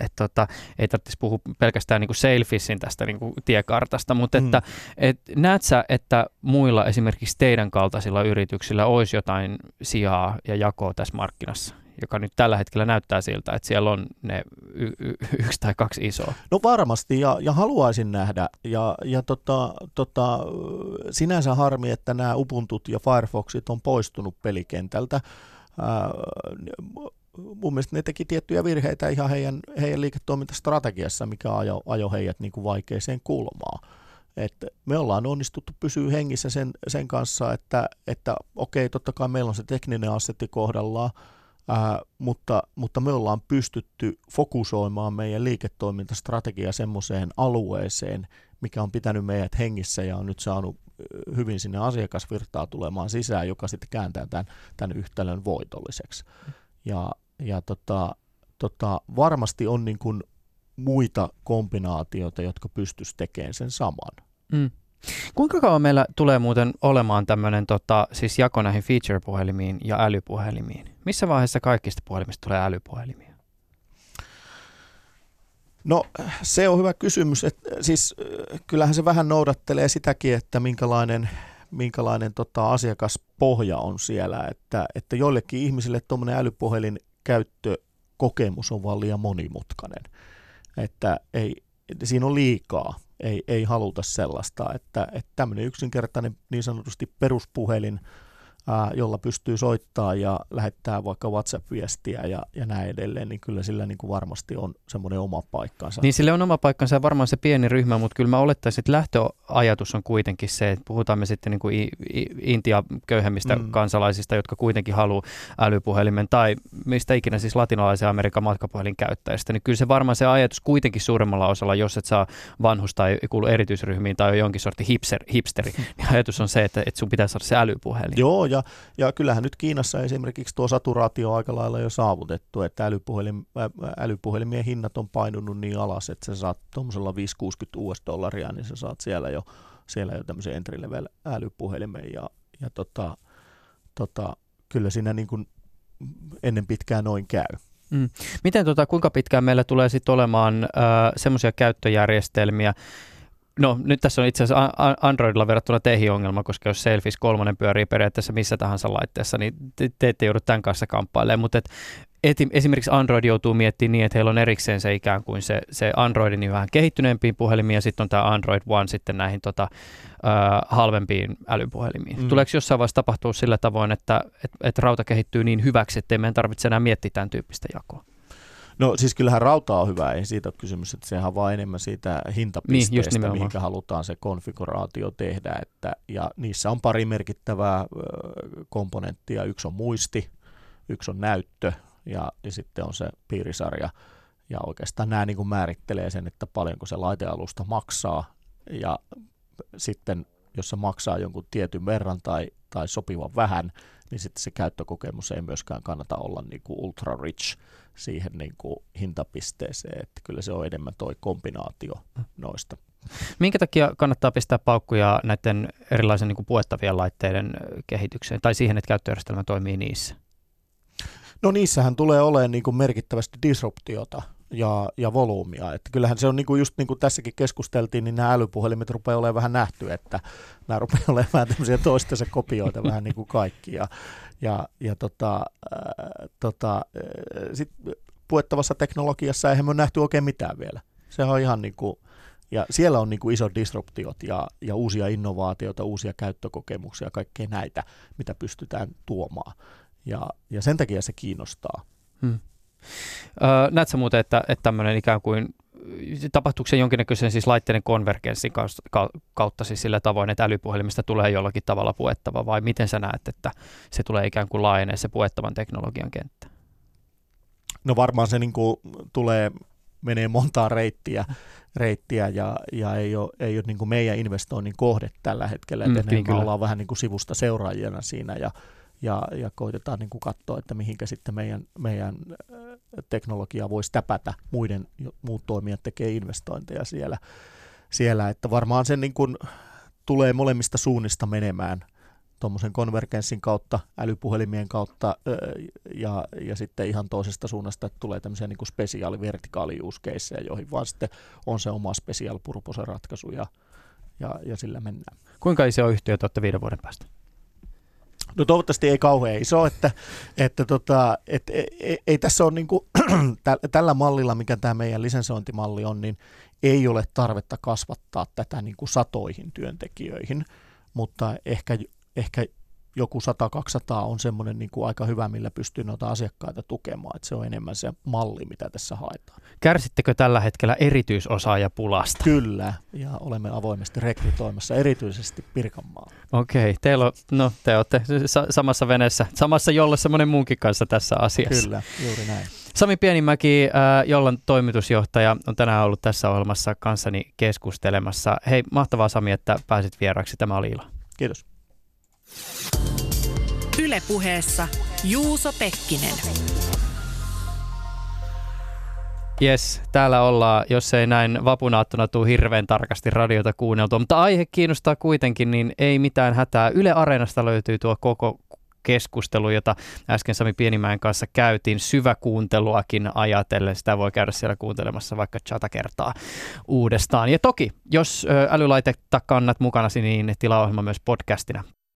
et, tota, ei tarvitsisi puhua pelkästään niinku Sailfishin tästä niinku tiekartasta, mutta mm. että et, näet sä, että muilla esimerkiksi teidän kaltaisilla yrityksillä olisi jotain sijaa ja jakoa tässä markkinassa? Joka nyt tällä hetkellä näyttää siltä, että siellä on ne y- y- yksi tai kaksi isoa? No varmasti, ja, ja haluaisin nähdä. Ja, ja tota, tota, sinänsä harmi, että nämä Ubuntut ja Firefoxit on poistunut pelikentältä. Ää, mun mielestä ne teki tiettyjä virheitä ihan heidän, heidän liiketoimintastrategiassa, mikä ajo, ajo heidät niin kuin vaikeaseen kulmaan. Et me ollaan onnistuttu pysyä hengissä sen, sen kanssa, että, että okei, totta kai meillä on se tekninen assetti kohdallaan, Ää, mutta, mutta me ollaan pystytty fokusoimaan meidän liiketoimintastrategia semmoiseen alueeseen, mikä on pitänyt meidät hengissä ja on nyt saanut hyvin sinne asiakasvirtaa tulemaan sisään, joka sitten kääntää tämän, tämän yhtälön voitolliseksi. Ja, ja tota, tota, varmasti on niin kuin muita kombinaatioita, jotka pystyisi tekemään sen saman. Mm. Kuinka kauan meillä tulee muuten olemaan tämmöinen tota, siis jako näihin feature-puhelimiin ja älypuhelimiin? Missä vaiheessa kaikista puhelimista tulee älypuhelimia? No se on hyvä kysymys. Et, siis kyllähän se vähän noudattelee sitäkin, että minkälainen, minkälainen tota, asiakaspohja on siellä. Että, että joillekin ihmisille tuommoinen älypuhelin käyttökokemus on vaan liian monimutkainen. Että ei, siinä on liikaa ei, ei haluta sellaista, että, että tämmöinen yksinkertainen niin sanotusti peruspuhelin jolla pystyy soittaa ja lähettää vaikka WhatsApp-viestiä ja, ja näin edelleen, niin kyllä sillä niin kuin varmasti on semmoinen oma paikkansa. Niin sille on oma paikkansa ja varmaan se pieni ryhmä, mutta kyllä mä olettaisin, että lähtöajatus on kuitenkin se, että puhutaan me sitten niin kuin Intia köyhemmistä mm. kansalaisista, jotka kuitenkin haluaa älypuhelimen tai mistä ikinä siis latinalaisen Amerikan matkapuhelin käyttäjistä, niin kyllä se varmaan se ajatus kuitenkin suuremmalla osalla, jos et saa vanhus tai kuulu erityisryhmiin tai on jonkin sortin hipster, hipsteri, niin ajatus on se, että, että sun pitää saada se älypuhelin. Joo, ja, ja kyllähän nyt Kiinassa esimerkiksi tuo saturaatio on aika lailla jo saavutettu, että älypuhelim, älypuhelimien hinnat on painunut niin alas, että sä saat tuommoisella 560 US-dollaria, niin sä saat siellä jo, siellä jo tämmöisen entry level älypuhelimen ja, ja tota, tota, kyllä siinä niin kuin ennen pitkään noin käy. Mm. Miten tota, kuinka pitkään meillä tulee sitten olemaan semmoisia käyttöjärjestelmiä, No nyt tässä on itse asiassa Androidilla verrattuna teihin ongelma, koska jos Selfies 3 pyörii periaatteessa missä tahansa laitteessa, niin te, te ette joudu tämän kanssa kamppailemaan, mutta et, et, esimerkiksi Android joutuu miettimään niin, että heillä on erikseen se ikään kuin se, se Androidin niin vähän kehittyneempiin puhelimiin ja sitten on tämä Android One sitten näihin tota, äh, halvempiin älypuhelimiin. Mm. Tuleeko jossain vaiheessa tapahtua sillä tavoin, että et, et rauta kehittyy niin hyväksi, että meidän tarvitse enää miettiä tämän tyyppistä jakoa? No siis kyllähän rauta on hyvä, ei siitä ole kysymys, että sehän on vaan enemmän siitä hintapisteestä, niin, mihinkä halutaan se konfiguraatio tehdä. Että, ja niissä on pari merkittävää komponenttia. Yksi on muisti, yksi on näyttö ja, ja sitten on se piirisarja. Ja oikeastaan nämä niin kuin määrittelee sen, että paljonko se laitealusta maksaa ja sitten jos se maksaa jonkun tietyn verran tai, tai sopivan vähän, niin sitten se käyttökokemus ei myöskään kannata olla niin kuin ultra rich siihen niin kuin hintapisteeseen, että kyllä se on enemmän toi kombinaatio noista. Minkä takia kannattaa pistää paukkuja näiden erilaisen niin kuin puettavien laitteiden kehitykseen tai siihen, että käyttöjärjestelmä toimii niissä? No niissähän tulee olemaan niin kuin merkittävästi disruptiota ja, ja volyymia. Että kyllähän se on niin kuin just niin kuin tässäkin keskusteltiin, niin nämä älypuhelimet rupeaa olemaan vähän nähty, että nämä rupeaa olemaan vähän tämmöisiä toistensa kopioita vähän niin kuin kaikki. Ja, ja, ja tota, äh, tota, äh, sit puettavassa teknologiassa eihän me ole nähty oikein mitään vielä. Se on ihan niin kuin, ja siellä on niin kuin isot disruptiot ja, ja uusia innovaatioita, uusia käyttökokemuksia, kaikkea näitä, mitä pystytään tuomaan. Ja, ja sen takia se kiinnostaa. Hmm. Öö, näetkö muuten, että, että tämmöinen ikään kuin tapahtuuko se jonkinnäköisen siis laitteiden konvergenssin kautta siis sillä tavoin, että älypuhelimista tulee jollakin tavalla puettava? Vai miten sä näet, että se tulee ikään kuin laajenee se puettavan teknologian kenttä? No varmaan se niin kuin tulee, menee montaa reittiä, reittiä ja, ja ei ole, ei ole niin kuin meidän investoinnin kohde tällä hetkellä, että mm, me ollaan vähän niin kuin sivusta seuraajana siinä ja, ja, ja koitetaan niin kuin katsoa, että mihinkä sitten meidän, meidän teknologia voisi täpätä, muiden, muut toimijat tekee investointeja siellä, siellä että varmaan se niin kuin tulee molemmista suunnista menemään tuommoisen konvergenssin kautta, älypuhelimien kautta ja, ja sitten ihan toisesta suunnasta, että tulee tämmöisiä niin kuin spesiaali vertikaali joihin vaan sitten on se oma special purpose ratkaisu ja, ja, ja sillä mennään. Kuinka iso yhtiö olette viiden vuoden päästä? No toivottavasti ei kauhean iso, että, että tota, et, ei, e, ei tässä ole niin kuin, tällä mallilla, mikä tämä meidän lisensointimalli on, niin ei ole tarvetta kasvattaa tätä niin kuin satoihin työntekijöihin, mutta ehkä, ehkä joku 100-200 on semmoinen niin kuin aika hyvä, millä pystyy noita asiakkaita tukemaan. Että se on enemmän se malli, mitä tässä haetaan. Kärsittekö tällä hetkellä erityisosaajapulasta? Kyllä, ja olemme avoimesti rekrytoimassa erityisesti Pirkanmaalla. Okei, teillä on, no te olette samassa veneessä, samassa jollessa monen muunkin kanssa tässä asiassa. Kyllä, juuri näin. Sami Pienimäki, äh, Jollan toimitusjohtaja, on tänään ollut tässä ohjelmassa kanssani keskustelemassa. Hei, mahtavaa Sami, että pääsit vieraksi. Tämä oli ilo. Kiitos. Ylepuheessa Juuso Pekkinen. Jes, täällä ollaan, jos ei näin vapunaattuna tule hirveän tarkasti radiota kuunneltua, mutta aihe kiinnostaa kuitenkin, niin ei mitään hätää. Yle Areenasta löytyy tuo koko keskustelu, jota äsken Sami Pienimäen kanssa käytiin, syväkuunteluakin ajatellen. Sitä voi käydä siellä kuuntelemassa vaikka chata kertaa uudestaan. Ja toki, jos älylaitetta kannat mukanasi, niin tilaohjelma myös podcastina